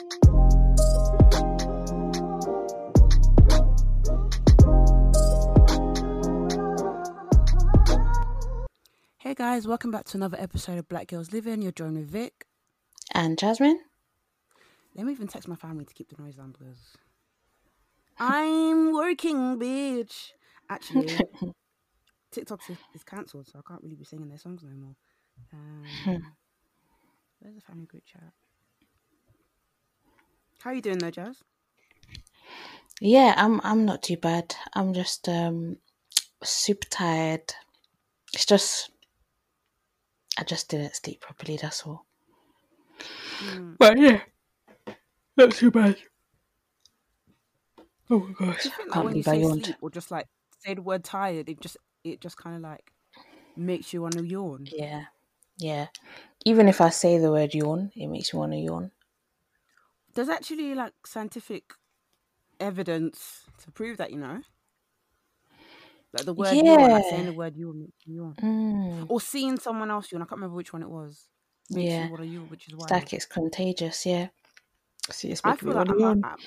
Hey guys, welcome back to another episode of Black Gals Livin'. You're joined with Vic. And Jasmine? Let me even text my family to keep the noise down because I'm working, bitch. Actually, TikTok is, is cancelled, so I can't really be singing their songs no more. Um, where's the family group chat? How are you doing though, Jas? Yeah, I'm I'm not too bad. I'm just um super tired. It's just I just didn't sleep properly, that's all. Mm. But yeah. Not too bad. Oh my gosh. Think I like can't when you say yawned. sleep or just like say the word tired, it just it just kind of like makes you want to yawn? Yeah. Yeah. Even if I say the word yawn, it makes me want to yawn. There's actually like scientific evidence to prove that, you know. Like the word yawn, like saying Yeah. the word you yawn. Mm. Or seeing someone else yawn. I can't remember which one it was. Makes Yeah. you want to yawn, which is why. It's like it's contagious, yeah. See, it's I feel like I'm, at-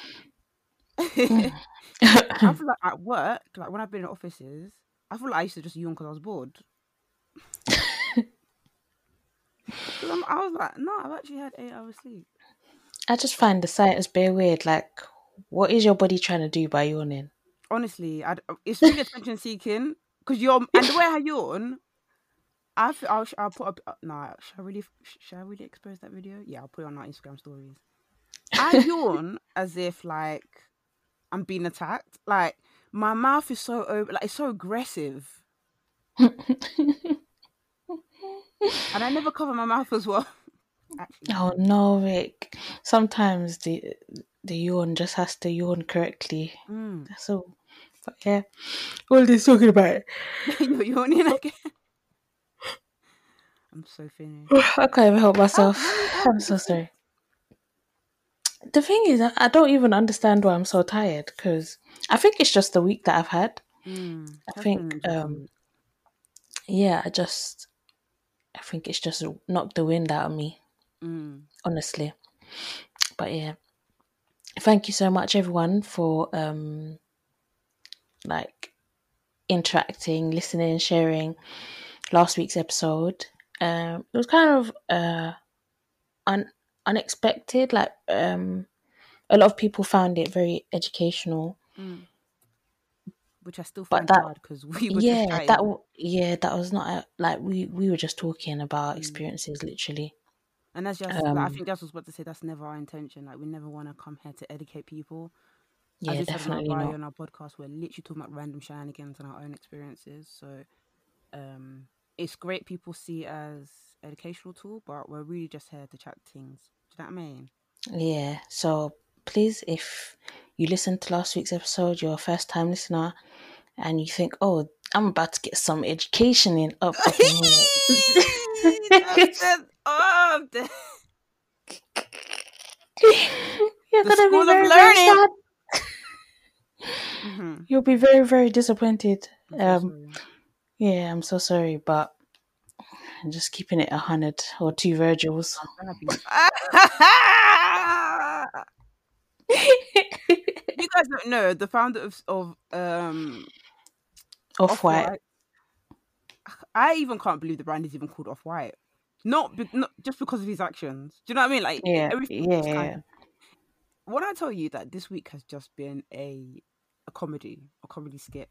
I'm feel like at work, like when I've been in offices, I feel like I used to just yawn because I was bored. I was like, no, I've actually had eight hours sleep. I just find the sight as very weird. Like, what is your body trying to do by yawning? Honestly, I, it's really attention seeking because you're and the way I yawn, I feel, I'll, I'll put up. Uh, nah, should I really? Should I really expose that video? Yeah, I'll put it on our Instagram stories. I yawn as if like I'm being attacked. Like my mouth is so open, like it's so aggressive, and I never cover my mouth as well. Actually, Oh no, Vic. Sometimes the the yawn just has to yawn correctly. mm. That's all. But yeah, all this talking about it. you're yawning again. I'm so finished. I can't even help myself. how- how I'm so sorry. The thing is, I don't even understand why I'm so tired because I think it's just the week that I've had. Mm. I think, been just a um. Yeah, I just, I think it's just knocked the wind out of me, Mm. honestly. But yeah, thank you so much, everyone, for um, like interacting, listening, sharing last week's episode. Um, it was kind of uh, un- unexpected. Like um, a lot of people found it very educational. Mm. Which I still But find that- hard because we were yeah, that yeah, that was not a, like we we were just talking about Mm. experiences, literally. And that's just, like, I Um, think that's what I was about to say. That's never our intention. Like we never want to come here to educate people. Yeah, As definitely not. on our podcast, we're literally talking about random shenanigans and our own experiences. So, um, it's great people see as educational tool, but we're really just here to chat things. Do you know what I mean? Yeah. So please, if you listened to last week's episode, you're a first time listener, and you think, "Oh, I'm about to get some education in up, up in here." Just said, oh, the- You're The gonna school be of very, very sad. Mhm. You'll be very, very disappointed. I'm so Um, yeah, I'm so sorry, but I'm just keeping it a hundred or two Virgils. I'm gonna be- you guys don't know the founder of, of um Off white. I even can't believe the brand is even called Off White. Not, be- not just because of his actions. Do you know what I mean? Like Yeah, everything yeah, kind yeah. of- When I tell you that this week has just been a a comedy, a comedy skit.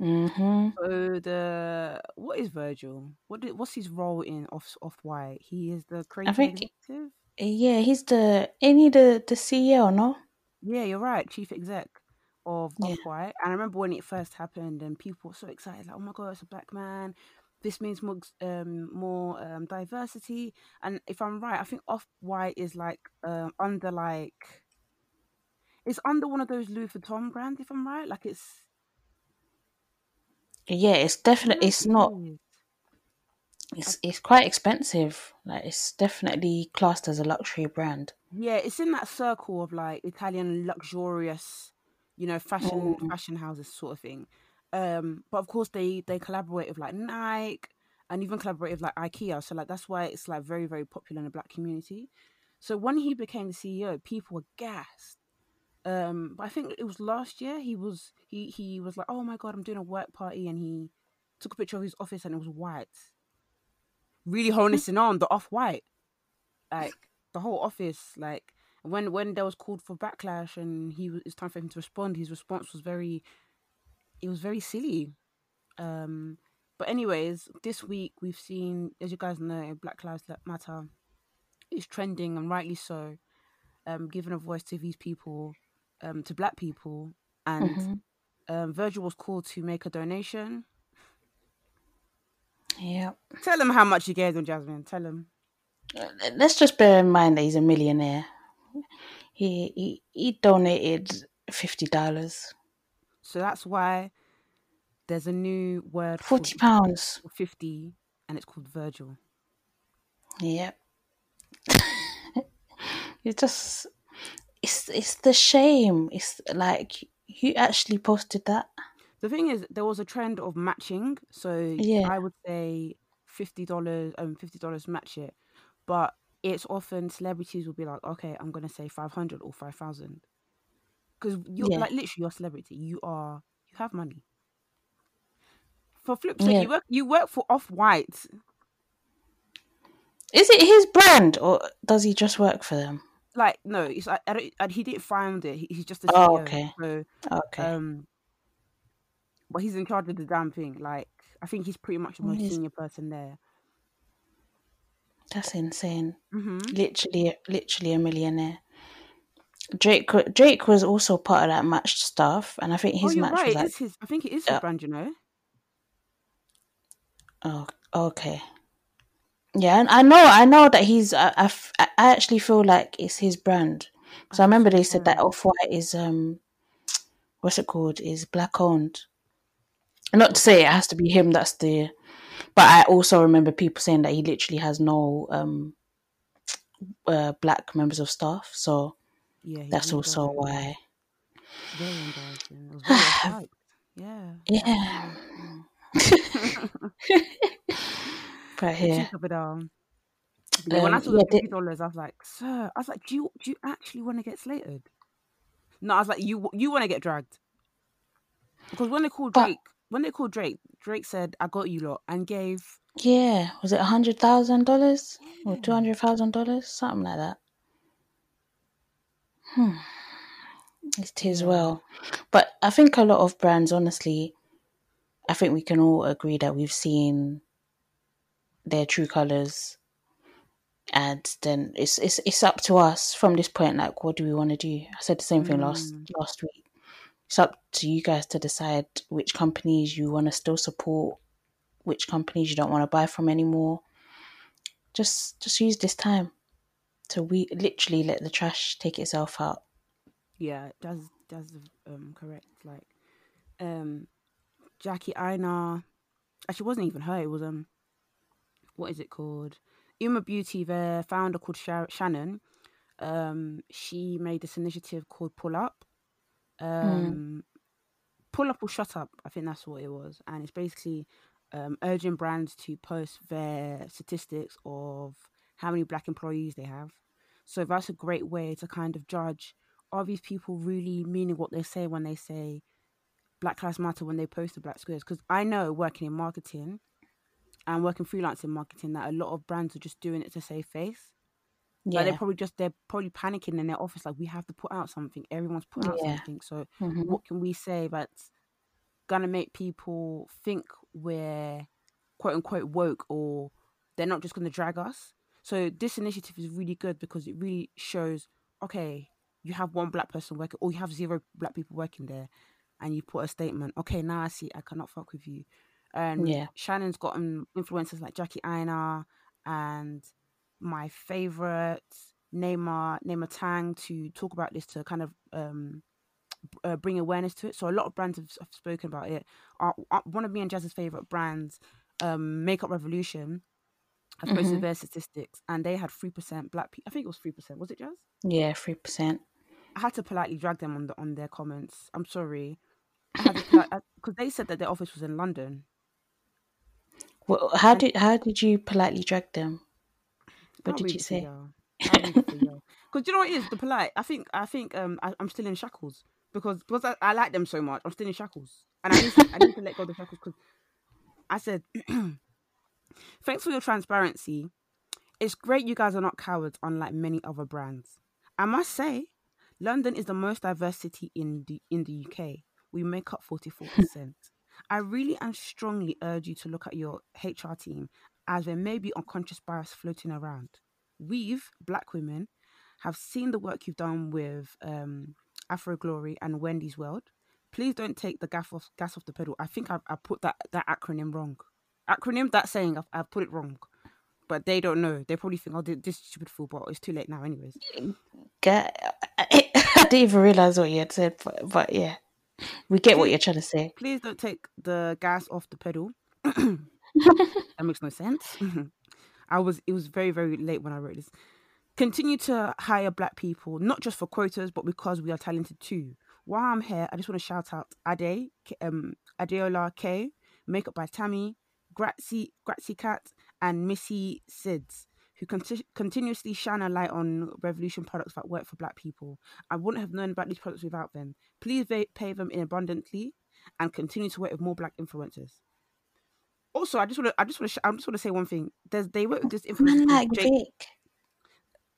Mm-hmm. So the what is Virgil? What did, what's his role in Off Off White? He is the creative think- executive. Yeah, he's the any the the CEO, no? Yeah, you're right, chief exec of Yeah. Off White. And I remember when it first happened, and people were so excited, like, "Oh my god, it's a black man! This means more, um, more um, diversity." And if I'm right, I think Off White is like um, under like it's under one of those Louis Vuitton brands. If I'm right, like it's Yeah, it's definitely it's not it's it's quite expensive. Like it's definitely classed as a luxury brand. Yeah, it's in that circle of like Italian luxurious, you know, fashion Mm. fashion houses sort of thing. Um, but of course they they collaborate with like Nike and even collaborate with like IKEA. So like that's why it's like very very popular in the black community. So when he became the CEO, people were gassed. Um, but I think it was last year. He was he he was like, "Oh my god, I'm doing a work party," and he took a picture of his office and it was white. Really harnessing on the off white, like the whole office. Like when when there was called for backlash and he was it's time for him to respond. His response was very, it was very silly. Um, but anyways, this week we've seen, as you guys know, Black Lives Matter is trending and rightly so. Um, giving a voice to these people, um, to black people, and hmm um, Virgil was called to make a donation. Yeah. Tell him how much you gave them, Jasmine. Tell him. Let's just bear in mind that he's a millionaire. He he, he donated fifty dollars, So that's why there's a new word for forty pounds. 50 and it's called Virgil. Yep. it's just it's it's the shame. It's like you actually posted that. The thing is, there was a trend of matching. So Yeah. I would say $50, um, $50 match it. But it's often celebrities will be like, okay, I'm to say 500 or 5,000. Because you're Yeah. like literally you're a celebrity. You are, you have money. For flip Yeah. you work, you work for Off White. Is it his brand or does he just work for them? Like, no, it's like, I don't, I, he didn't found it. He, he's just a Oh, okay. So, Okay. um, but he's in charge of the damn thing. Like, I think he's pretty much the most He's- senior person there. That's insane. hmm Literally literally a millionaire. Drake Drake was also part of that match stuff and I think Oh, his you're match right. was like his. I think it is his Yeah. brand. You know. Oh, okay. Yeah, and I know, I know that he's. I, I actually feel like it's his brand. So I remember they said that. Off White is um, what's it called? Is black owned. Not to say it has to be him. That's the. But I also remember people saying that he literally has no um, uh, black members of staff. So Yeah, that's also why. Very embarrassing. Very. Yeah. Yeah. But The yeah, cheek of it all. Yeah, when I um, saw yeah, the fifty dollars, I was like, "Sir," I was like, "Do you do you actually want to get slated?" No, I was like, "You you want to get dragged?" Because when they called but Drake, when they called Drake, Drake said, "I got you lot," and gave yeah, was it a hundred thousand dollars or two hundred thousand dollars, something like that? Hmm. It is well. But I think a lot of brands, honestly, I think we can all agree that we've seen their true colors, and then it's it's it's up to us from this point. Like, what do we want to do? I said the same thing last mm, last week. It's up to you guys to decide which companies you want to still support, which companies you don't want to buy from anymore. Just just use this time to we literally let the trash take itself out. yeah. That's that's um correct. Like um Jackie Aina, actually wasn't even her. It was um what is it called? UOMA Beauty, their founder called Sha- Shannon. Um, she made this initiative called Pull Up. Mm. Um, Pull Up or Shut Up, I think that's what it was, and it's basically um, urging brands to post their statistics of how many black employees they have. So that's a great way to kind of judge are these people really meaning what they say when they say Black Lives Matter when they post the black squares? Because I know working in marketing and working freelance in marketing that a lot of brands are just doing it to save face. Like they're probably just they're probably panicking in their office, like we have to put out something. Everyone's put out yeah. something. So hmm what can we say that's gonna make people think we're quote unquote woke or they're not just gonna drag us? So this initiative is really good because it really shows, okay, you have one black person working or you have zero black people working there and you put a statement, okay, now I see I cannot fuck with you. And Yeah, Shannon's gotten influencers like Jackie Aina and my favorite Nyma Nyma Tang to talk about this to kind of um uh, bring awareness to it. So a lot of brands have, have spoken about it. One of me and Jas's favorite brands, um, Makeup Revolution, have posted hmm their statistics, and they had three percent black people. I think it was three percent. Was it Jas? yeah, three percent. I had to politely drag them on the on their comments. I'm sorry. I had to because they said that their office was in London. Well, how And did how did you politely drag them? What did you say? Because you know what it is the polite. I think I think um I, am still in shackles because because I, I, like them so much. I'm still in shackles, and I need to, I need to let go of the shackles because I said thanks for your transparency. It's great you guys are not cowards, unlike many other brands. I must say, London is the most diverse city in the in the UK. We make up forty four percent. I really and strongly urge you to look at your HR team as there may be unconscious bias floating around. We've, black women, have seen the work you've done with um, Afro Glory and Wendy's World. Please don't take the gas off, gas off the pedal. I think I, I put that, that acronym wrong. Acronym, that saying, I've, I've put it wrong. But they don't know. They probably think, oh, this stupid fool, but it's too late now, anyways. Get, I, I didn't even realize what you had said, but, but yeah, we get please, what you're trying to say. Please don't take the gas off the pedal. that makes no sense. I was it was very very late when I wrote this. Continue to hire black people, not just for quotas, but because we are talented too. While I'm here, I just want to shout out Ade, um, Adeola K, Makeup by Tammy, Grazie, Grazie Cat, and Missy Sids, who conti- continuously shine a light on Revolution products that work for black people. I wouldn't have known about these products without them. Please pay them in abundantly and continue to work with more black influencers also, I just want to, I just want to, I just want to say one thing. There's, they work with this influencer. like Jake.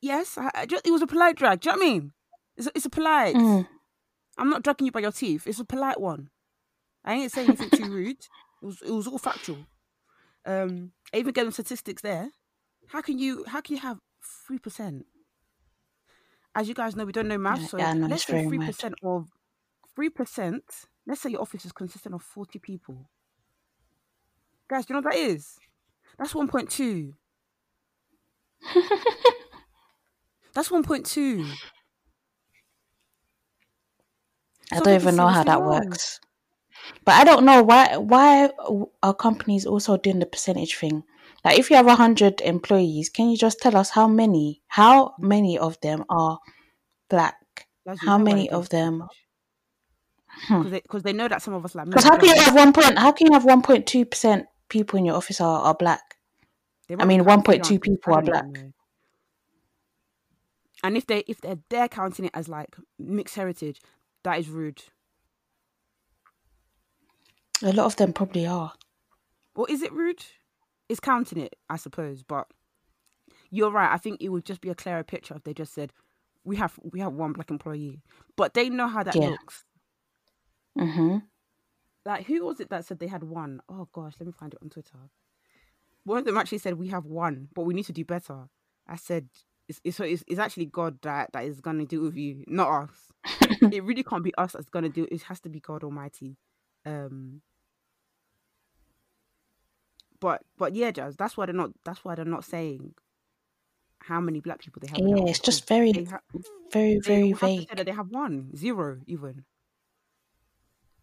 Yes, I, I just, it was a polite drag. Do you know what I mean? It's a, it's a polite. Mm. I'm not dragging you by your teeth. It's a polite one. I ain't saying anything too rude. It was, it was all factual. Um, I even gave them statistics there. How can you, how can you have three percent? As you guys know, we don't know math, yeah, so yeah, no, let's say three percent of three percent. Let's say your office is consistent of forty people. Guys, do you know what that is? That's 1.2. That's 1.2. I don't even know how that works. But I don't know why why are companies also doing the percentage thing? Like if you have 100 employees, can you just tell us how many how many of them are black? how many of them because hmm. they, they, know that some of us like because how can you have one point how can you have 1.2 percent people in your office are, are black. I mean, one point two people are black. And if they if they're they're counting it as like mixed heritage, that is rude. A lot of them probably are. Well, is it rude? It's counting it, I suppose, but you're right. I think it would just be a clearer picture if they just said we have we have one black employee, but they know how that yeah. looks. Mhm. Like, who was it that said they had one? Oh gosh, let me find it on Twitter. One of them actually said we have one, but we need to do better. I said it's it's, it's, it's actually God that that is gonna do with you, not us. it really can't be us that's gonna do it. It has to be God Almighty. Um, but but yeah, Jas. That's why they're not. That's why they're not saying how many black people they have. Yeah, it's just very, ha- very, very vague. They have one, zero, even.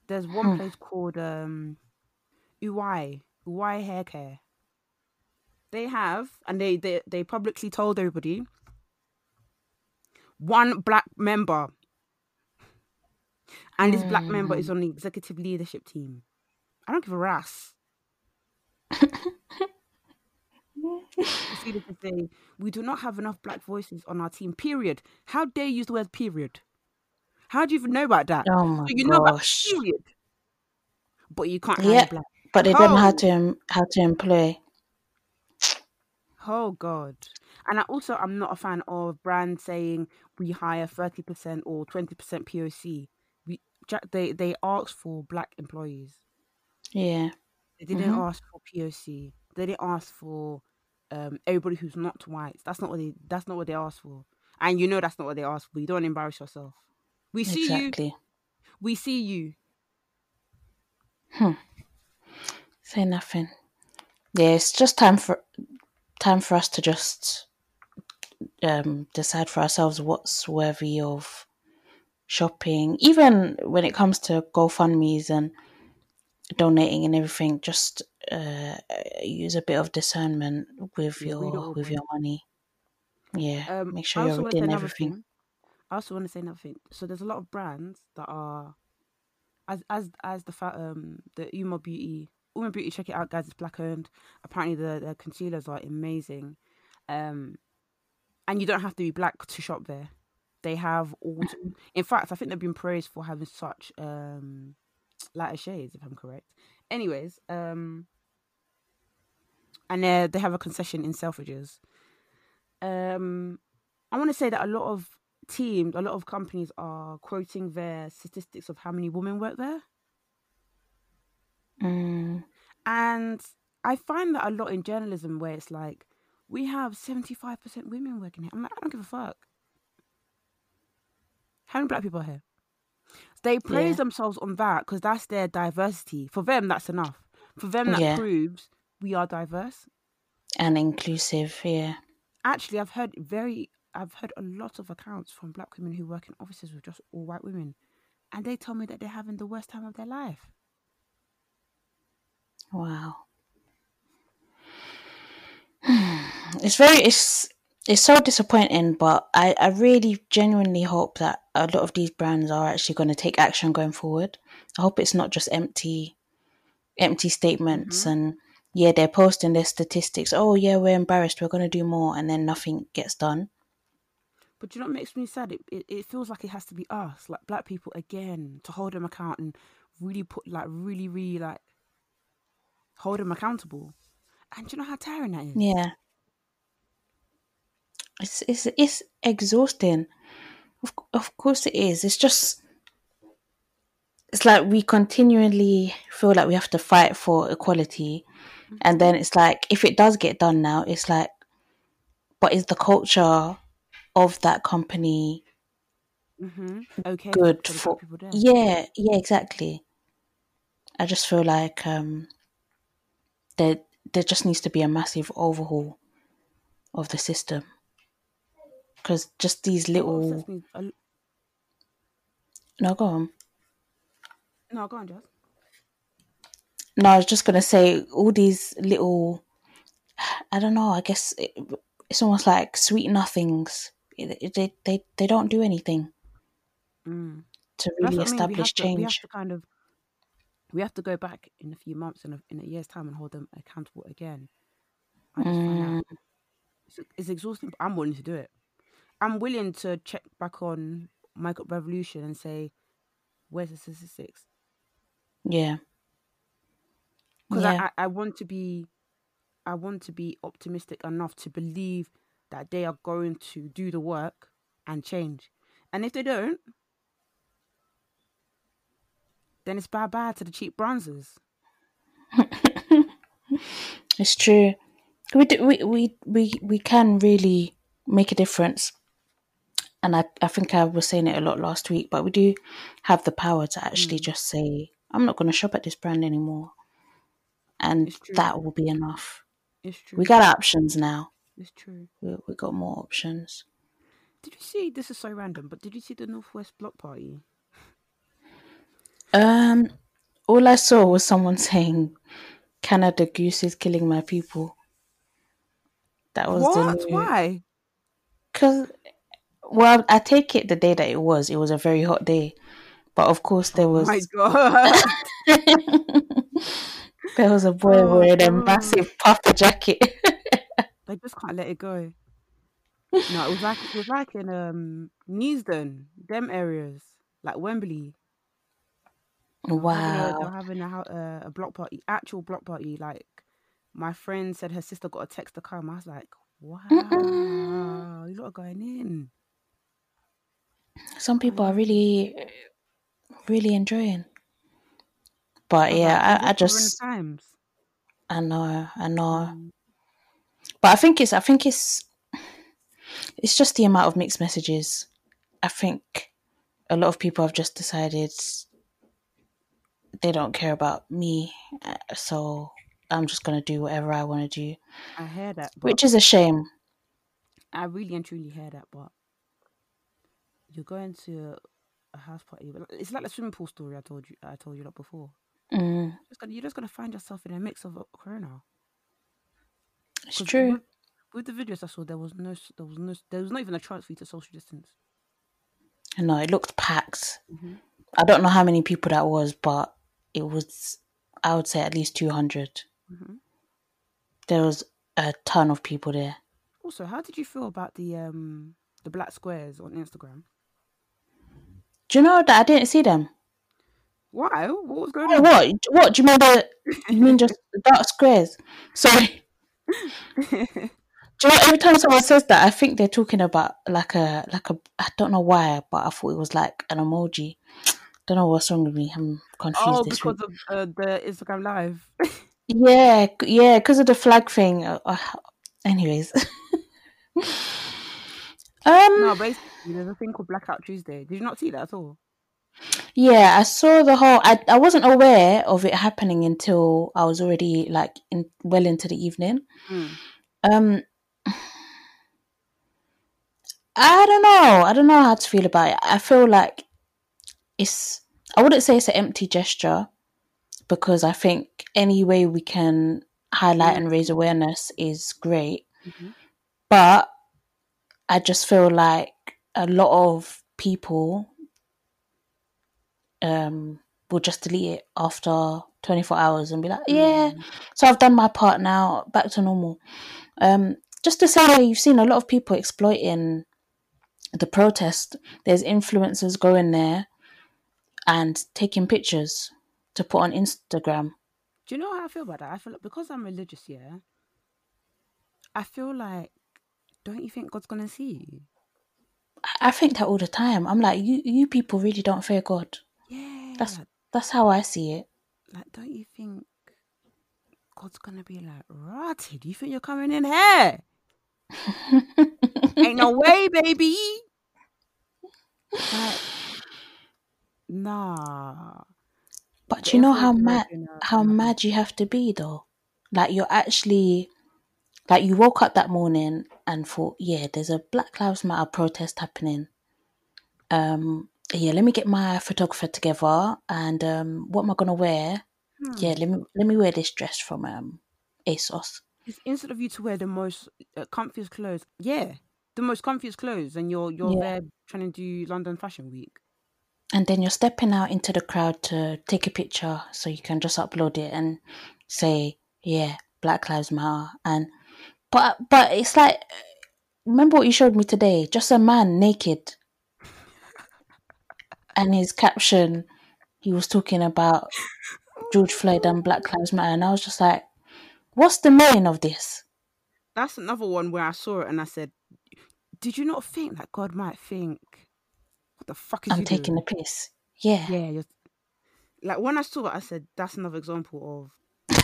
There's one hmm. place called um Ouai, Ouai Hair Care. They have, and they, they they publicly told everybody one black member, and this black member is hmm. on the executive leadership team. I don't give a ras. say, we do not have enough black voices on our team. Period. How dare you use the word period? How do you even know about that? Oh my so you know gosh. about period, but you can't. Yeah, but they oh. don't know how to how to employ. Oh God! And I also I'm not a fan of brands saying we hire thirty percent or twenty percent POC. We they they ask for black employees. Yeah. They didn't mm-hmm. ask for POC. They didn't ask for um, everybody who's not white. That's not what they. That's not what they asked for. And you know that's not what they asked for. You don't embarrass yourself. We see exactly. you. We see you. Hmm. Say nothing. Yeah, it's just time for time for us to just um, decide for ourselves what's worthy of shopping. Even when it comes to GoFundmes and donating and everything, just uh, use a bit of discernment with your with your money. Yeah, um, make sure you're reading everything. Thing. I also want to say another thing. So there's a lot of brands that are as as as the fat um the UOMA Beauty UOMA Beauty check it out guys it's black owned. Apparently the the concealers are amazing. Um and you don't have to be black to shop there. They have all. in fact, I think they've been praised for having such um lighter shades, if I'm correct. Anyways, um, and they they have a concession in Selfridges. Um, I want to say that a lot of teams, a lot of companies are quoting their statistics of how many women work there. Mm. And I find that a lot in journalism where it's like, we have 75% women working here. I'm like, I don't give a fuck. How many black people are here? They praise Yeah. themselves on that because that's their diversity. For them, that's enough. For them, that Yeah. proves we are diverse. And inclusive, yeah. Actually, I've heard very, I've heard a lot of accounts from black women who work in offices with just all white women, and they tell me that they're having the worst time of their life. Wow. It's very it's it's so disappointing, but I, I really genuinely hope that a lot of these brands are actually going to take action going forward. I hope it's not just empty empty statements mm-hmm. and yeah, they're posting their statistics. Oh yeah, we're embarrassed, we're gonna do more and then nothing gets done. But you know what makes me sad? It, it it feels like it has to be us, like black people again, to hold them account and really put like really, really like hold them accountable. And do you know how tiring that is? Yeah. It's it's it's exhausting. Of of course it is. It's just it's like we continually feel like we have to fight for equality mm-hmm. and then it's like if it does get done now it's like but is the culture of that company Mm-hmm. Okay. good for for black people there. yeah yeah exactly i just feel like um there there just needs to be a massive overhaul of the system because just these little a- no go on No, go on, Jas. no i was just gonna say all these little i don't know i guess it, it's almost like sweet nothings they they, they don't do anything Mm. to really what I mean. Establish to. We have change to kind of. We have to go back in a few months in a, in a year's time and hold them accountable again. I just find Mm. it's, it's exhausting, but I'm willing to do it. I'm willing to check back on Makeup Revolution and say, "Where's the statistics?" yeah Because yeah I, I want to be, I want to be optimistic enough to believe that they are going to do the work and change. And if they don't, then it's bye bye to the cheap bronzers. It's true. We, do, we we we we can really make a difference, and I I think I was saying it a lot last week. But we do have the power to actually Mm. just say, "I'm not going to shop at this brand anymore," and that will be enough. It's true. We got options now. It's true. We we got more options. Did you see? This is so random, but did you see the Northwest Block Party? Um, all I saw was someone saying, "Canada Goose is killing my people." That was What? the new Why? Because, well, I take it the day that it was, it was a very hot day. But of course, there Oh my was god! there was a boy Oh wearing a massive puffer jacket. They just can't let it go. No, it was like it was like in um Neasden, them areas, like Wembley. They were having a they were wow. having a, uh, a block party, actual block party. Like my friend said, her sister got a text to come. I was like, Mm-mm. wow, you lot are going in. Some people are really, really enjoying. But I was like, yeah, I, I this during the just, times? I know, I know. But I think it's, I think it's, it's just the amount of mixed messages. I think a lot of people have just decided they don't care about me, uh, so I'm just gonna do whatever I want to do, I hear that, but which is a shame. I really and truly hear that. But you're going to a house party. It's like the swimming pool story I told you. I told you that before. Mm, Just gonna, you're just gonna find yourself in a mix of uh, corona. It's true. with, with the videos I saw, there was no, there was no, there was not even a chance for you to social distance. No, it looked packed. hmm I don't know how many people that was, but it was, I would say at least 200. hmm There was a ton of people there. Also, how did you feel about the um the black squares on Instagram? Do you know that I didn't see them? Why? What was going Wait, on? what? What? Do you mean the? You mean just the dark squares? Sorry. Do you know every time someone says that, I think they're talking about like a like a I don't know why, but I thought it was like an emoji. Don't know what's wrong with me. I'm confused. oh, because week. of uh, the Instagram live. Yeah, yeah, because of the flag thing. Uh, uh, anyways, um, no, basically, there's a thing called Blackout Tuesday. Did you not see that at all? Yeah, I saw the whole. I I wasn't aware of it happening until I was already like in well into the evening. Hmm. Um, I don't know. I don't know how to feel about it. I feel like it's. I wouldn't say it's an empty gesture because I think any way we can highlight and raise awareness is great. Mhm. But I just feel like a lot of people um will just delete it after 24 hours and be like, yeah, so I've done my part now, back to normal. Um, just the same way you've seen a lot of people exploiting the protest. There's influencers going there and taking pictures to put on Instagram. Do you know how I feel about that? I feel like because I'm religious, yeah. I feel like, don't you think God's gonna see you? I- I think that all the time. I'm like, you, you people really don't fear God. That's that's how I see it. like, don't you think God's gonna be like, Ratty, do you think you're coming in here? Ain't no way, baby. Like, nah. But The you know how mad how mad you have to be though. Like you're actually like you woke up that morning and thought, yeah, there's a Black Lives Matter protest happening. Um yeah, let me get my photographer together and um what am I gonna wear? Hmm. Yeah, let me let me wear this dress from um ASOS. It's instead of you to wear the most uh, comfiest clothes, yeah, the most comfiest clothes, and you're you're Yeah. there trying to do London Fashion Week. And then you're stepping out into the crowd to take a picture so you can just upload it and say, yeah, Black Lives Matter. And but but it's like remember what you showed me today? Just a man naked. And his caption, he was talking about George Floyd and Black Lives Matter. And I was just like, what's the meaning of this? That's another one where I saw it and I said, "Did you not think that God might think, what the fuck is I'm taking doing?" the piss. Yeah. Yeah, you're... like when I saw it, I said, "That's another example of."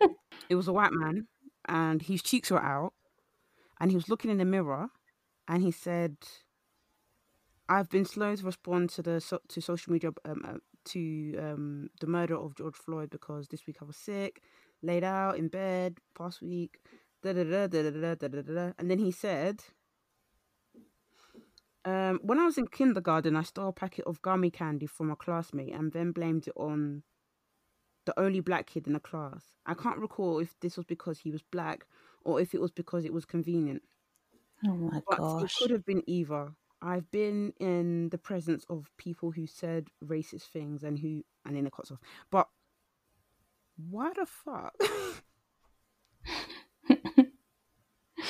it was a white man, and his cheeks were out, and he was looking in the mirror, and he said, "I've been slow to respond to the so- to social media um, uh, to um, the murder of George Floyd because this week I was sick, laid out in bed past week." Da, da, da, da, da, da, da, da. And then he said, um, when I was in kindergarten, I stole a packet of gummy candy from a classmate and then blamed it on the only black kid in the class. I can't recall if this was because he was black or if it was because it was convenient, Oh my but it could have been either. I've been in the presence of people who said racist things and who, and in the cuts off. But why the fuck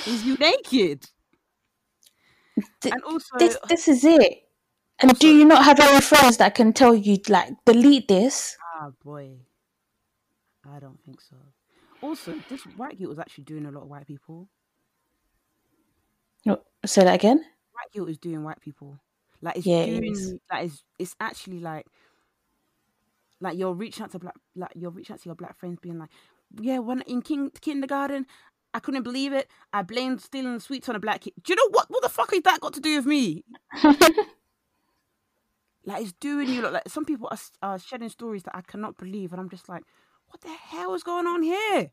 is you naked? Th- And also, This this is it. And do you not have any friends that can tell you like delete this? Ah, boy. I don't think so. Also, this white guilt is actually doing a lot of white people. No, say that again. White guilt is doing white people. Like it's Yeah, it doing like it's it's actually like like you're reaching out to black like you're reaching out to your black friends being like, Yeah, when in king, kindergarten, I couldn't believe it. I blamed stealing sweets on a black kid. Do you know what what the fuck has that got to do with me? Like it's doing you look like some people are, are shedding stories that I cannot believe and I'm just like, what the hell is going on here?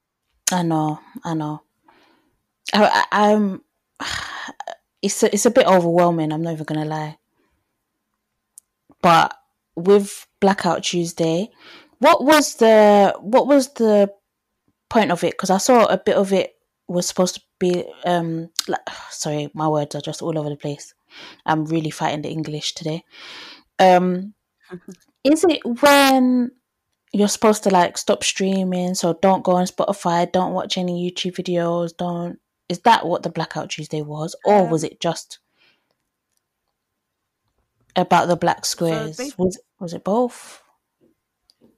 I know, I know. I, I, I'm. It's a, it's a bit overwhelming. I'm not even gonna lie. But with Blackout Tuesday, what was the what was the point of it? Because I saw a bit of it was supposed to be um like sorry, my words are just all over the place. I'm really fighting the English today. Um, is it when you're supposed to like stop streaming so don't go on spotify don't watch any youtube videos don't Is that what the Blackout Tuesday was, or Um, was it just about the black squares? bas- was was it both?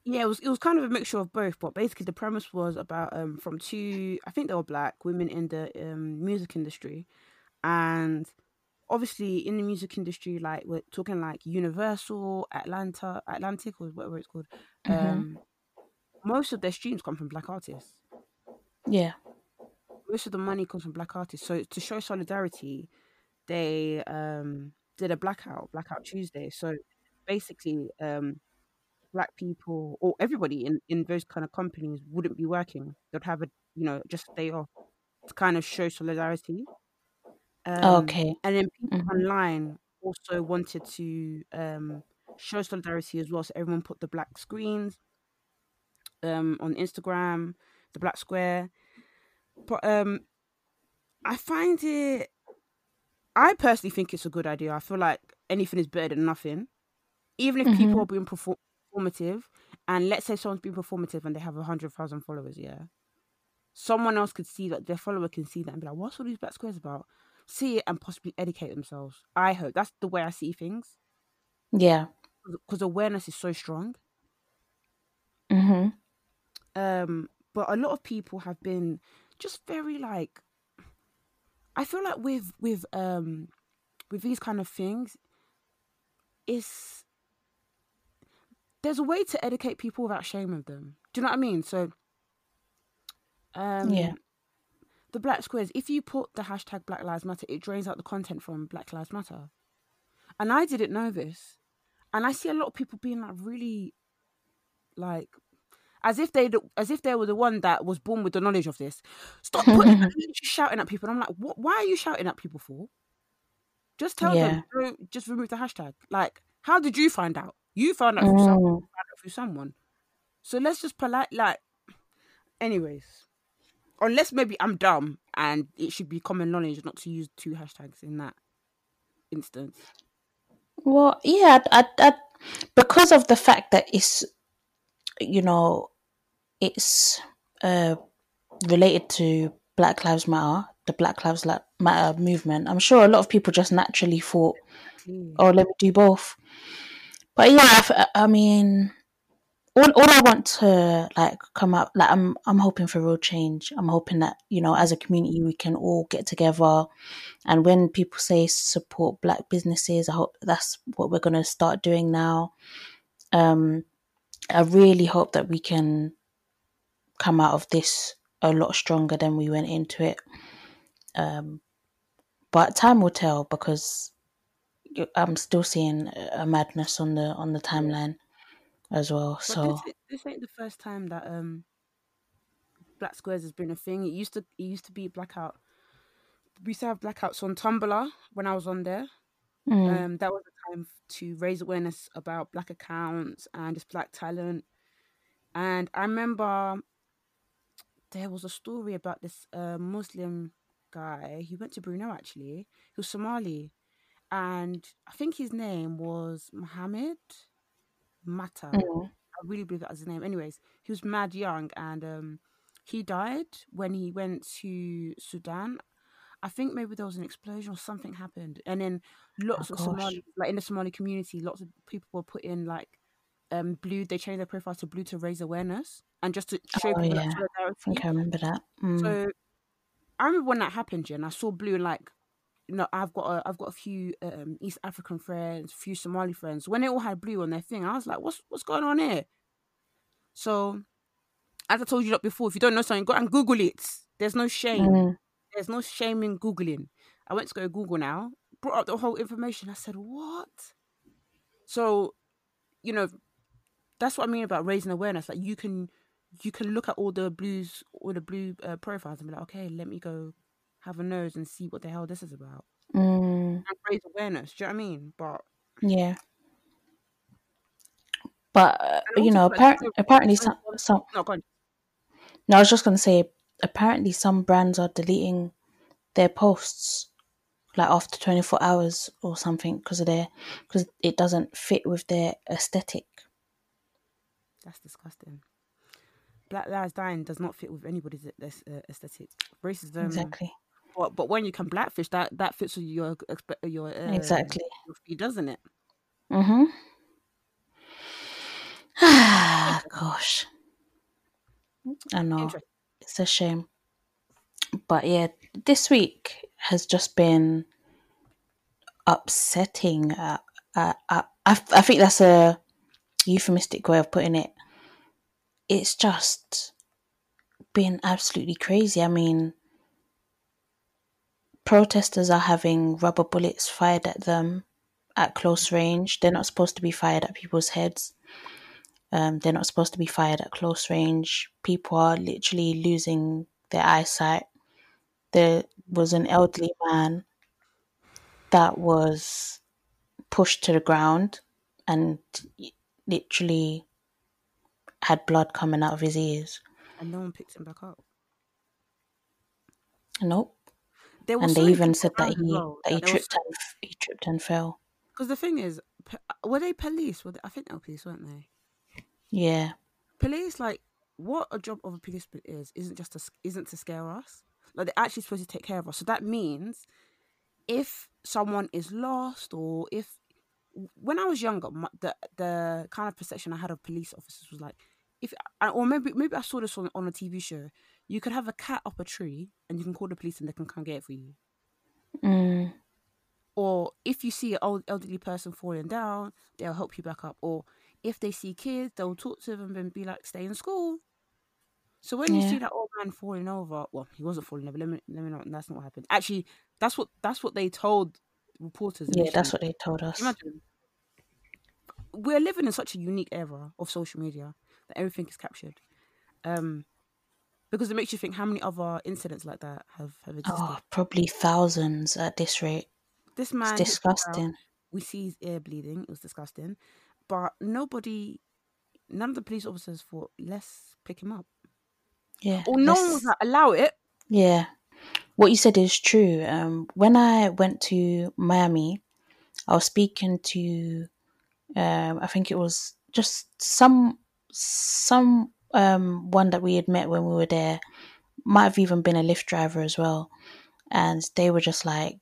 yeah, it was it was kind of a mixture of both, but basically the premise was about um from two I think they were black women in the um music industry, and obviously in the music industry, like we're talking like Universal, Atlanta, Atlantic, or whatever it's called. Mhm. Um, most of their streams come from black artists. Yeah. Most of the money comes from black artists. So to show solidarity, they um did a blackout, blackout Tuesday. So basically, um, black people or everybody in in those kind of companies wouldn't be working. They'd have a you know just a day off to kind of show solidarity. Um, Okay. and then people Mhm. online also wanted to um show solidarity as well. So everyone put the black screens um on Instagram, the black square. But um I find it I personally think it's a good idea. I feel like anything is better than nothing. Even if people Mhm. are being perform- performative, and let's say someone's being performative and they have a hundred thousand followers, yeah, someone else could see that their follower can see that and be like, "What's all these black squares about?" See it and possibly educate themselves. I hope that's the way I see things Yeah. because awareness is so strong. Mhm. Um, but a lot of people have been just very like I feel like with with um with these kind of things, it's there's a way to educate people without shaming them. Do you know what I mean? So um Yeah. the black squares, if you put the hashtag Black Lives Matter, it drains out the content from Black Lives Matter. And I didn't know this. And I see a lot of people being like really like as if they as if they were the one that was born with the knowledge of this. Stop putting shouting at people. And I'm like, what why are you shouting at people for? Just tell Yeah. them, just remove the hashtag. Like, how did you find out? You found out through someone, Mm. found out through someone. So let's just polite like anyways. Unless maybe I'm dumb and it should be common knowledge not to use two hashtags in that instance. Well, yeah, I, I, because of the fact that it's, you know, it's uh, related to Black Lives Matter, the Black Lives Matter movement. I'm sure a lot of people just naturally thought, Exactly. "Oh, let me do both." But yeah, I mean, all all I want to like come up, like I'm I'm hoping for real change. I'm hoping that you know, as a community, we can all get together. And when people say support black businesses, I hope that's what we're gonna start doing now. Um, I really hope that we can come out of this a lot stronger than we went into it. Um, but time will tell because I'm still seeing a madness on the on the timeline as well. But So this ain't- this ain't the first time that um black squares has been a thing. It used to it used to be blackout. We used to have blackouts on Tumblr when I was on there. mm, Um, that was a time to raise awareness about black accounts and just black talent. And I remember there was a story about this uh, Muslim guy. He went to Brunel actually. He was Somali, and I think his name was Mohamed Mattar. mm, I really believe that was his name. Anyways, he was mad young and um he died when he went to Sudan. I think maybe there was an explosion or something happened. And then lots Oh, of gosh. Somali like in the Somali community, lots of people were put in like um blue, they changed their profiles to blue to raise awareness and just to show Oh, people yeah. that I think I remember that. Mm, So I remember when that happened, yeah, and I saw blue and like you know, I've got a, I've got a few um, East African friends, a few Somali friends. When they all had blue on their thing, I was like, "What's what's going on here?" So, as I told you before, if you don't know something, go and Google it. There's no shame. mm, There's no shame in googling. I went to go Google now, brought up the whole information. I said, "What?" So, you know, that's what I mean about raising awareness. Like you can, you can look at all the blues, all the blue uh, profiles, and be like, "Okay, let me go have a nose and see what the hell this is about." mm, and raise awareness. Do you know what I mean? But yeah. But uh, you know, also, like, appar- apparently some, some no. No, I was just gonna say, apparently some brands are deleting their posts like after 24 hours or something because of their because it doesn't fit with their aesthetic. That's disgusting. Black lives dying does not fit with anybody's uh, aesthetic. Racism. Exactly. But but when you can blackfish, that that fits with your your uh, Exactly. your feed, doesn't it? Mm-hmm. Ah, gosh. I know. It's a shame. But yeah, this week has just been upsetting. Uh, uh, uh, I, I think that's a euphemistic way of putting it. It's just been absolutely crazy. I mean, protesters are having rubber bullets fired at them at close range. They're not supposed to be fired at people's heads. Um, they're not supposed to be fired at close range. People are literally losing their eyesight. There was an elderly man that was pushed to the ground and literally had blood coming out of his ears. And no one picked him back up. Nope. There And they even said that he well that he there was tripped and he tripped and fell. Because the thing is, were they police? Were they, I think they were police, weren't they? Yeah. Police, like, what a job of a policeman is, isn't just to, isn't to scare us. Like, they're actually supposed to take care of us. So that means if someone is lost or if when I was younger, my, the the kind of perception I had of police officers was like, if or maybe maybe I saw this on, on a TV show. You could have a cat up a tree and you can call the police and they can come get it for you. Mm. or if you see an old elderly person falling down, they'll help you back up. Or if they see kids, they'll talk to them and be like, "Stay in school." So when you see that old man falling over, well, he wasn't falling over. Let me let me know. That's not what happened. Actually, that's what that's what they told reporters. Yeah, that's what they told us. Imagine. We're living in such a unique era of social media that everything is captured. Um, because it makes you think how many other incidents like that have have existed. Oh, probably thousands at this rate. this man ground, disgusting. we see his ear bleeding. It was disgusting, but nobody, none of the police officers thought let's pick him up, Yeah. or no one was like allow it. Yeah. What you said is true. Um, when I went to Miami, I was speaking to, um, I think it was just some, some, um, one that we had met when we were there. Might have even been a Lyft driver as well. And they were just like,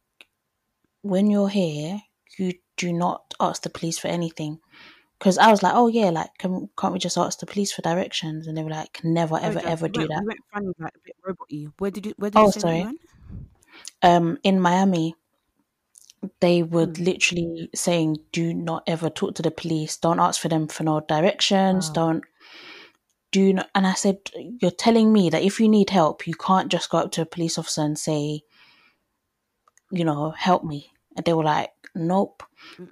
when you're here, you do not ask the police for anything. Because I was like, oh yeah, like, can, can't we just ask the police for directions? And they were like, never, ever, Jack, ever you do went, that. You went funny, like a bit robot-y. Where did you? Where did Oh, you say that you sorry. um in Miami they would Hmm. literally saying do not ever talk to the police. Don't ask for them for no directions. Wow. don't do not and I said you're telling me that if you need help you can't just go up to a police officer and say you know help me. And they were like nope.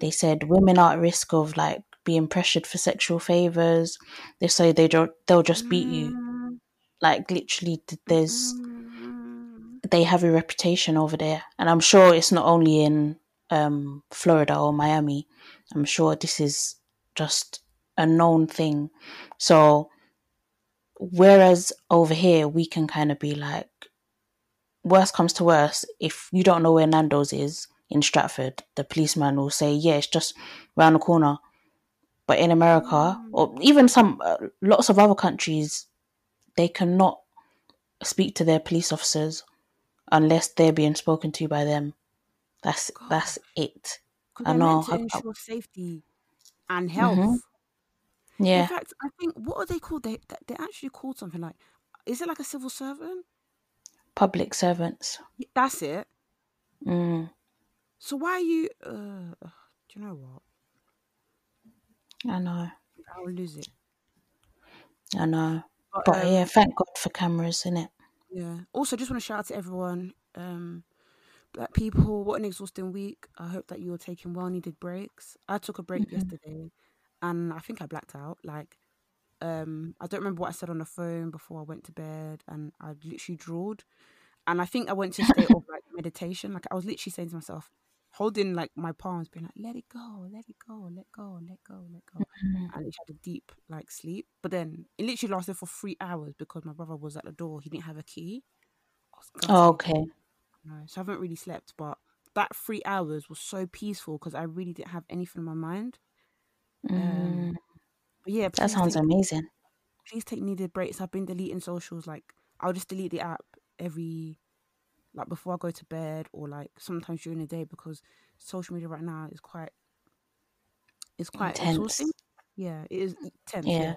They said women are at risk of like being pressured for sexual favors. They say they don't they'll just beat you. Mm, like literally there's mm, they have a reputation over there. And i'm sure it's not only in um florida or miami. I'm sure this is just a known thing. So whereas over here we can kind of be like worst comes to worst if you don't know where nando's is in stratford the policeman will say yeah it's just round the corner. But in america or even some uh, lots of other countries they cannot speak to their police officers unless they're being spoken to by them. That's that's it. I know. to I- I- ensure safety and health. Mhm. In fact, I think what are they called? They they- they're actually called something like. Is it like a civil servant? public servants. That's it. Mm, So why are you? Uh, do you know what? I know. I will lose it. I know. But, But um, yeah, thank God for cameras, innit? Yeah. Also, just want to shout out to everyone, um, black people. What an exhausting week. I hope that you're taking well needed breaks. I took a break Mhm. yesterday, and I think I blacked out. Like, um, I don't remember what I said on the phone before I went to bed, and I literally drawled. And I think I went to a state of like meditation. Like I was literally saying to myself, holding like my palms, being like, "Let it go, let it go, let go, let go, let go." Mhm. and it had a deep like sleep. But then it literally lasted for three hours because my brother was at the door. He didn't have a key. Oh, okay. No, so I haven't really slept. But that three hours was so peaceful because I really didn't have anything in my mind. Mm, Um, yeah, that sounds take, amazing. please take needed breaks. I've been deleting socials. Like I'll just delete the app every like before I go to bed or like sometimes during the day because social media right now is quite it's quite Intense. exhausting. Yeah, it is intense. Yeah. Yeah.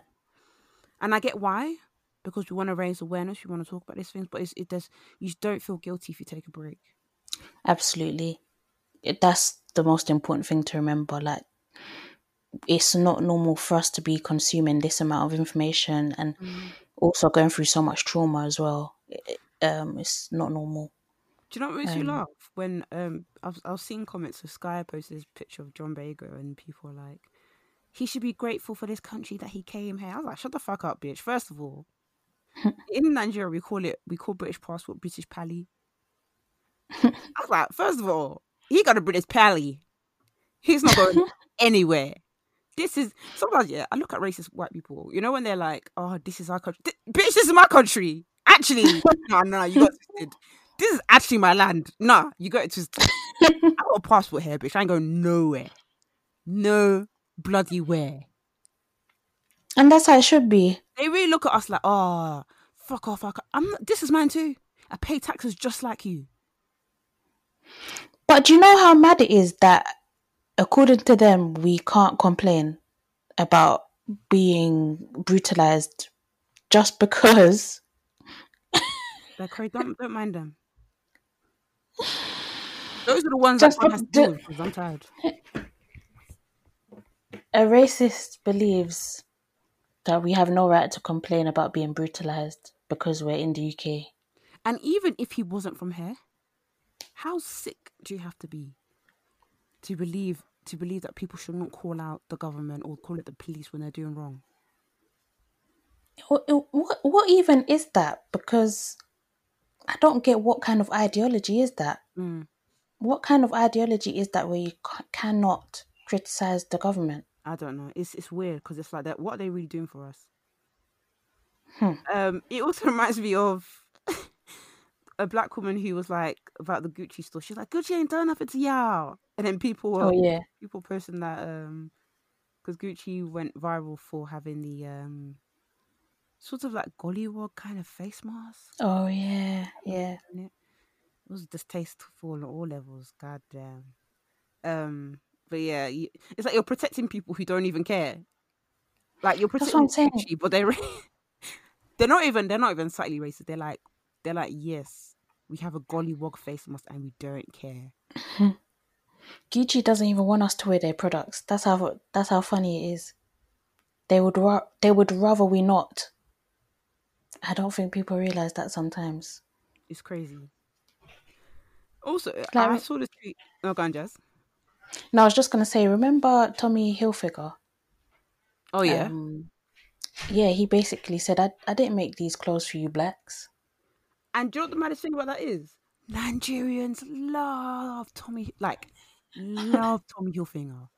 and I get why because we want to raise awareness, we want to talk about these things, but it's, it does you don't feel guilty if you take a break. Absolutely. It- That's the most important thing to remember. Like, it's not normal for us to be consuming this amount of information and also going through so much trauma as well. It- um, it's not normal. Do you know what makes you Um, laugh? When um, I've I've seen comments of Sky posted this picture of John Boyega and people are like, he should be grateful for this country that he came here. I was like, shut the fuck up, bitch. First of all, in Nigeria we call it we call British passport British pally. I was like, first of all, he got a British pally. He's not going anywhere. This is sometimes yeah. I look at racist white people. You know when they're like, "Oh, this is our country." Bitch, this is my country. Actually, no, no, you got twisted. This is actually my land. Nah, you got to. I got a passport here, bitch. I ain't going nowhere. No bloody where. And that's how it should be. They really look at us like, "Oh, fuck off." I ca- I'm. Not, this is mine too. I pay taxes just like you. But do you know how mad it is that, according to them, we can't complain about being brutalized just because They're crazy. Don't don't mind them. Those are the ones Just that has to deal with 'cause I'm tired. a racist believes that we have no right to complain about being brutalized because we're in the UK. And even if he wasn't from here, how sick do you have to be to believe to believe that people should not call out the government or call it the police when they're doing wrong? What, what even is that? Because I don't get what kind of ideology is that. Mm, What kind of ideology is that where you ca- cannot criticize the government? I don't know. It's it's weird because it's like that. What are they really doing for us? Hmm. Um, it also reminds me of a black woman who was like about the Gucci store. She's like, Gucci ain't done nothing to y'all. And then people were Oh yeah, people posting that um because Gucci went viral for having the um sort of like gollywog kind of face mask. oh yeah, yeah. it. Was distasteful on all levels. God damn. Um, but yeah, you, it's like you're protecting people who don't even care. Like you're protecting Gucci, but they're they're not even they're not even slightly racist. They're like they're like yes, we have a gollywog face mask and we don't care. Gucci doesn't even want us to wear their products. That's how that's how funny it is. They would ra- they would rather we not. I don't think people realize that sometimes. It's crazy. Also, Like- I saw this tweet. Oh, go on, Jas. No, I was just gonna say, remember Tommy Hilfiger? Oh yeah. Um, yeah, he basically said, I, I didn't make these clothes for you blacks. And do you know what the maddest thing about that is? Nigerians love Tommy, like, love Tommy Hilfiger.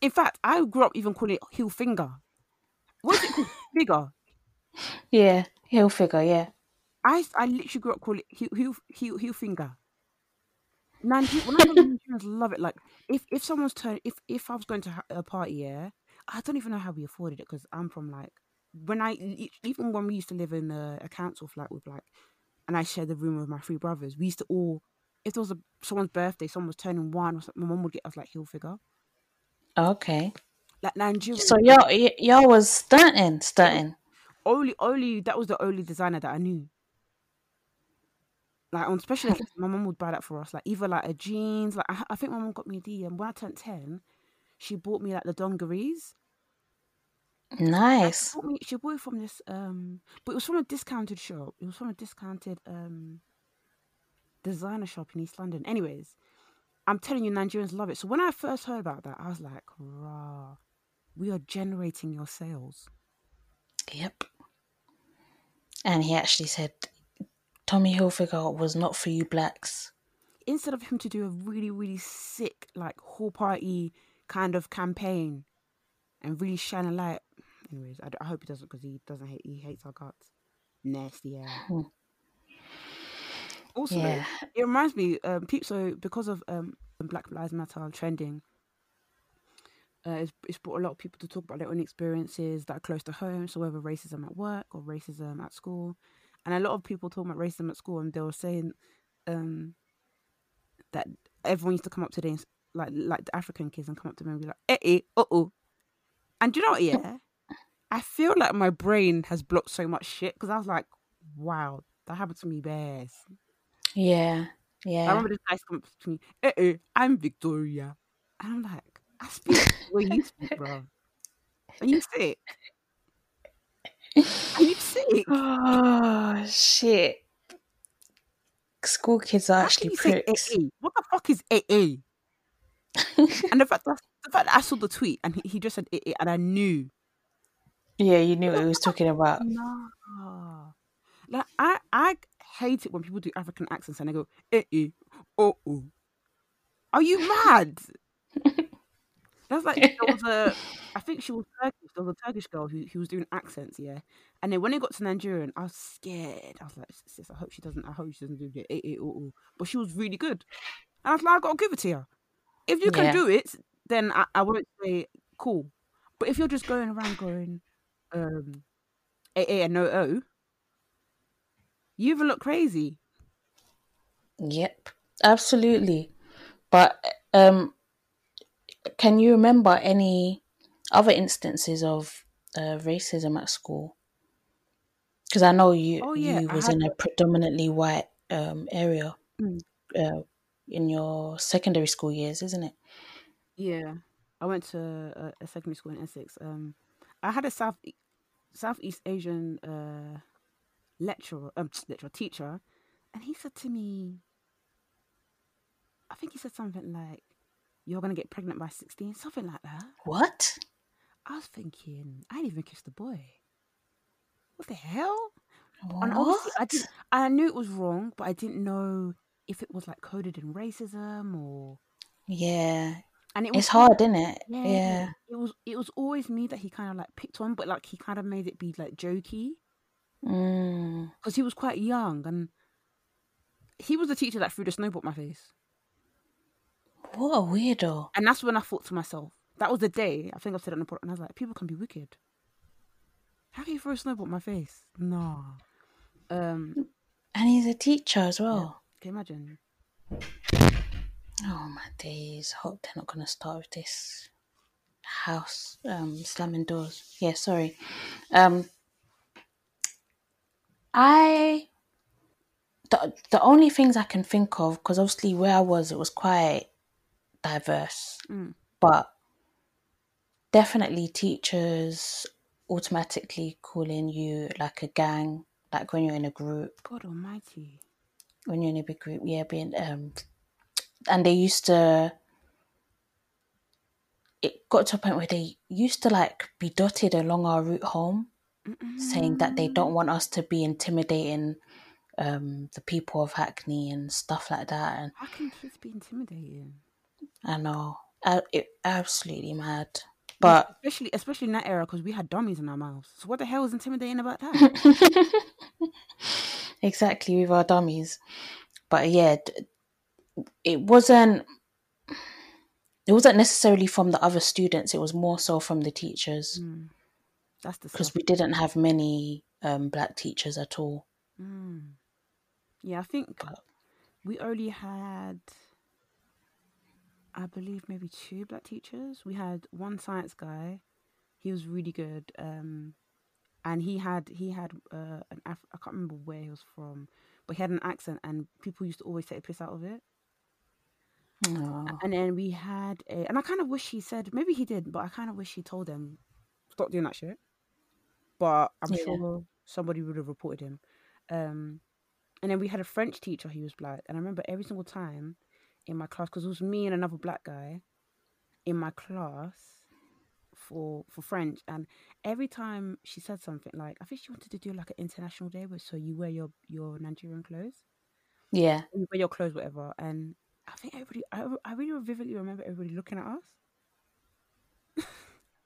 In fact, I grew up even calling it Hilfinger. What's it called? Figure. Yeah, Hilfiger, yeah. I, I literally grew up calling it Hil, Hil, Hil, Hilfinger. Niger- when I Nigerians love it. Like, if, if someone's turn, if, if I was going to ha- a party, yeah, I don't even know how we afforded it because I'm from like, when I even when we used to live in a, a council flat with like, and I shared the room with my three brothers, we used to all, if there was a someone's birthday, someone was turning one, or something, my mom would get us like Hilfiger. Okay. Like Nigerian. So y'all, y- y'all was stunting, stunting. Only only that was the only designer that I knew. Like on special occasions, my mum would buy that for us. Like either like a jeans. Like I, I think my mum got me a D, and when I turned ten, she bought me like the dungarees. Nice. She bought me. She bought it from this um, but it was from a discounted shop. It was from a discounted um, designer shop in East London. Anyways, I'm telling you, Nigerians love it. So when I first heard about that, I was like, "Rah, we are generating your sales." Yep. And he actually said, Tommy Hilfiger was not for you blacks. instead of him to do a really really sick like whole party kind of campaign and really shine a light anyways I, I hope he doesn't because he doesn't hate he hates our guts nasty yeah Hmm. also Yeah. it reminds me um so because of um black lives matter trending uh, it's, it's brought a lot of people to talk about their own experiences that are close to home so whether racism at work or racism at school and a lot of people talking about racism at school and they were saying um that everyone used to come up to them like like the African kids and come up to me and be like, eh, eh, uh oh. And you know what, yeah? I feel like my brain has blocked so much shit because I was like, wow, that happened to me bears. Yeah. Yeah. I remember this guy come up to me, eh, eh, I'm Victoria. And I'm like, I speak way you speak, bro. Are you sick? Are you sick? Oh shit. School kids are How actually pricks. What the fuck is AA? and the fact that the fact that I saw the tweet and he, he just said AA and I knew. Yeah, you knew what he was talking about. No. Like I I hate it when people do African accents and they go AA oh oh. Are you mad? That's like there was a I think she was Turkish. There was a Turkish girl who, who was doing accents, yeah. And then when it got to Nigerian, I was scared. I was like, sis, I hope she doesn't I hope she doesn't do the AA oh oh. But she was really good. And I was like, I gotta give it to her. If you can Yeah. do it, then I, I won't say cool. But if you're just going around going um AA and no O, you even look crazy. Yep, absolutely. But um, can you remember any other instances of uh, racism at school? Because I know you Oh, yeah, you was in a predominantly white um, area Mm. uh, in your secondary school years, isn't it? Yeah, I went to a, a secondary school in Essex. Um, I had a South Southeast Asian uh lecturer, um, lecturer teacher, and he said to me, I think he said something like, "You're gonna get pregnant by 16," something like that. What? I was thinking, I didn't even kiss the boy. What the hell? And obviously, I didn't. I knew it was wrong, but I didn't know if it was like coded in racism or. Yeah, And it was it's hard, isn't it? Yeah, Yeah. it was. It was always me that he kind of like picked on, but like he kind of made it be like jokey Mm. because he was quite young and he was the teacher that threw the snowball at my face. What a weirdo. And that's when I thought to myself, that was the day I think I've said it on the podcast, and I was like, people can be wicked. How can you throw a snowball at my face? No. Um, And he's a teacher as well. can you imagine? Oh my days. Hope they're not gonna start with this house um slamming doors. Yeah, sorry. Um I the the only things I can think of, because obviously where I was it was quite diverse. Mm. But definitely teachers automatically calling you like a gang, like when you're in a group God Almighty. when you're in a big group, yeah, being um, and they used to. It got to a point where they used to like be dotted along our route home, saying that they don't want us to be intimidating um the people of Hackney and stuff like that. And How can kids be intimidating? I know, uh, it absolutely mad. But especially, especially in that era, because we had dummies in our mouths. So what the hell is intimidating about that? exactly with our dummies. But yeah, it wasn't. It wasn't necessarily from the other students. It was more so from the teachers Mm. That's the because we didn't have many um, black teachers at all. Mm. Yeah, I think But- we only had, I believe, maybe two black teachers. We had one science guy. He was really good. Um, and he had he had uh, an Af- I can't remember where he was from, but he had an accent, and people used to always take a piss out of it. Oh, And then we had a, and I kind of wish he said maybe he did, but I kind of wish he told them stop doing that shit. But I'm Yeah. sure somebody would have reported him. Um, and then we had a French teacher. He was black, and I remember every single time in my class because it was me and another black guy in my class for for French, and every time she said something like I think she wanted to do like an international day, where so you wear your your Nigerian clothes yeah. you wear your clothes, whatever. And I think everybody, I, I really vividly remember everybody looking at us.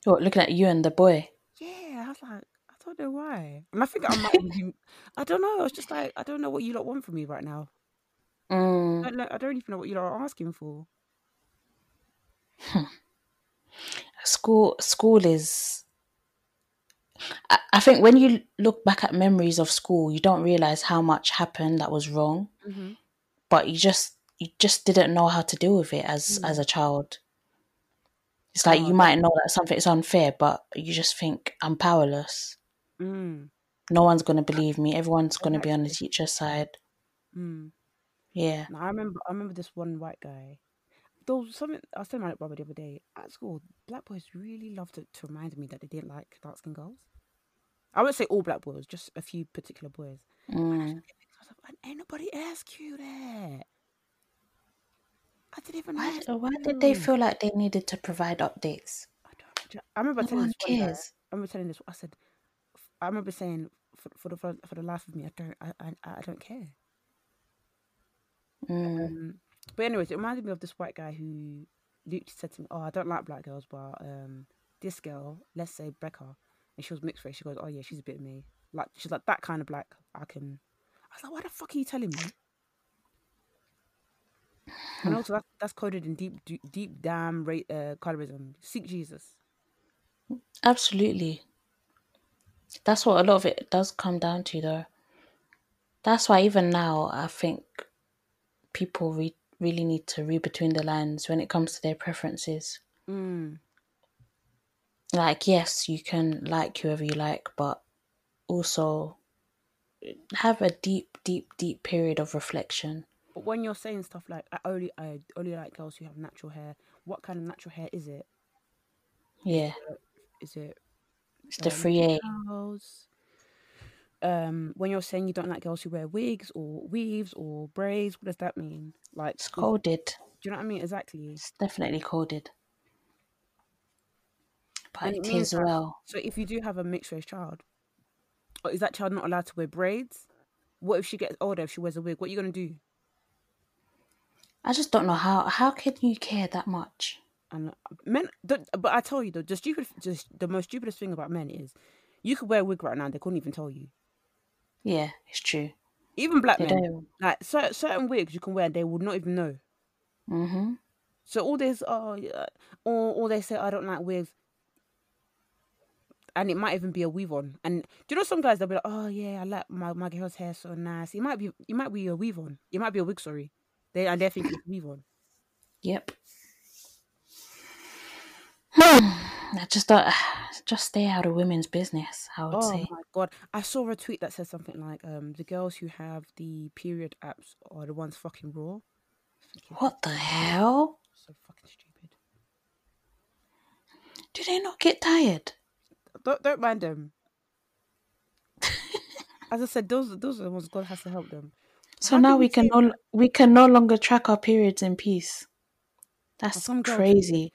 What, looking at you and the boy? Yeah, I was like, I don't know why. And I think I might I don't know. I was just like, I don't know what you lot want from me right now. I Mm, don't, know, I don't even know what you are asking for. school, school is. I, I think when you look back at memories of school, you don't realize how much happened that was wrong. Mm-hmm. but you just you just didn't know how to deal with it as as a child. It's like Oh, you might know that something's unfair, but you just think I'm powerless. Mm, No one's gonna believe me. Everyone's gonna be on the teacher's side. mm. Yeah. Now, I remember. I remember this one white guy. There was something I was telling my brother the other day at school. Black boys really loved to, to remind me that they didn't like dark skinned girls. I wouldn't say all black boys, just a few particular boys. Mm. Like, ain't nobody ask you that. I didn't even Why, why did they feel like they needed to provide updates? I don't. I remember No telling this one guy. I remember telling this. I said, I remember saying for, for the for, for the life of me, I don't. I I, I don't care. Mm. Um, but anyways, it reminded me of this white guy who Luke said to me, "Oh, I don't like black girls, but um, this girl, let's say Becca, and she was mixed race. She goes, oh yeah, she's a bit of me. Like she's like that kind of black. I can. I was like, why the fuck are you telling me? And also, that's, that's coded in deep, deep, deep damn ra- uh, colorism. Seek Jesus. Absolutely. That's what a lot of it does come down to, though. That's why even now, I think people re- really need to read between the lines when it comes to their preferences. Mm. Like, yes, you can like whoever you like, but also have a deep, deep, deep period of reflection. But when you're saying stuff like, I only, I only like girls who have natural hair. What kind of natural hair is it? Yeah, Is it it's the free A. girls? Um, when you're saying you don't like girls who wear wigs or weaves or braids, what does that mean? Like, It's coded. do you know what I mean? Exactly. It's definitely coded. But And it is well. So if you do have a mixed race child, or is that child not allowed to wear braids? What if she gets older? If she wears a wig, what are you gonna do? I just don't know how. How can you care that much? And men, the, but I tell you though, the stupid, just the most stupidest thing about men is, you could wear a wig right now, they couldn't even tell you. Yeah, it's true. Even black They men, don't. like certain, certain wigs you can wear, they would not even know. Mm-hmm. So all this, oh, yeah, or or they say I don't like wigs, and it might even be a weave on. And do you know some guys they'll be like, oh yeah, I like my my girl's hair so nice. It might be, it might be a weave on. It might be a wig, sorry. They and they're thinking it's weave on. Yep. I just don't. Just stay out of women's business. I would Oh say. Oh my god! I saw a tweet that said something like, um, the girls who have the period apps are the ones fucking raw. What the hell? So fucking stupid. Do they not get tired? Don't don't mind them. As I said, those those are the ones God has to help them. So How now we can no we can no longer track our periods in peace. That's crazy.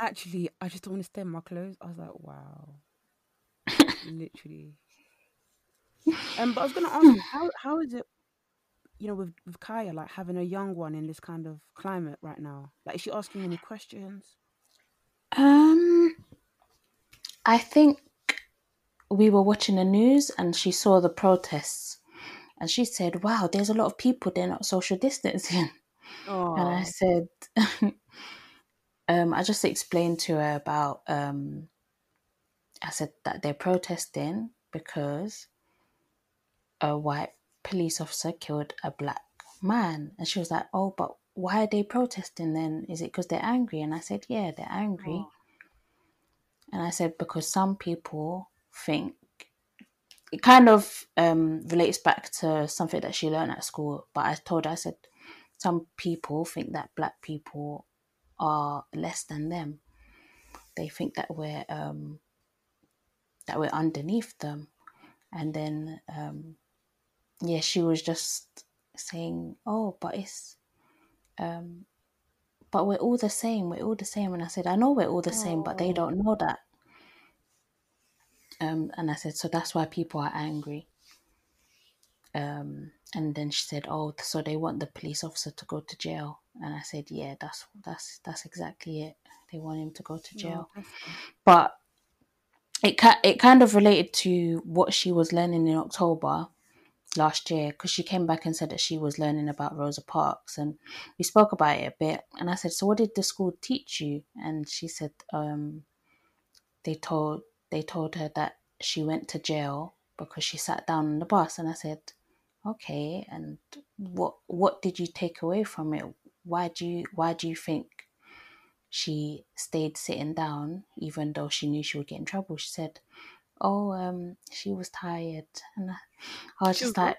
Actually, I just don't want to stay in my clothes. I was like, wow, literally. Um, but I was gonna ask you, how how is it, you know, with with Kaya, like having a young one in this kind of climate right now? Like, is she asking any questions? Um, I think we were watching the news and she saw the protests, and she said, "Wow, there's a lot of people. They're not social distancing." Oh, And I said, um, I just explained to her about, um, I said that they're protesting because a white police officer killed a black man. And she was like, oh, but why are they protesting then? Is it because they're angry? And I said, yeah, they're angry. Oh. And I said, because some people think it kind of um, relates back to something that she learned at school. But I told her, I said, some people think that black people are less than them. They think that we're um, that we're underneath them, and then um, yeah, she was just saying, "Oh, but it's um, but we're all the same. We're all the same." And I said, "I know we're all the same, but they don't know that." Um, and I said, "So that's why people are angry." Um, and then she said, "Oh, so they want the police officer to go to jail." And I said, "Yeah, that's that's that's exactly it. They want him to go to jail." But it it kind of related to what she was learning in October last year because she came back and said that she was learning about Rosa Parks and we spoke about it a bit and I said so what did the school teach you and she said um they told they told her that she went to jail because she sat down on the bus and I said okay, and what what did you take away from it? Why do you why do you think she stayed sitting down even though she knew she would get in trouble? She said, "Oh, um, she was tired," and I, I was She just was what? like,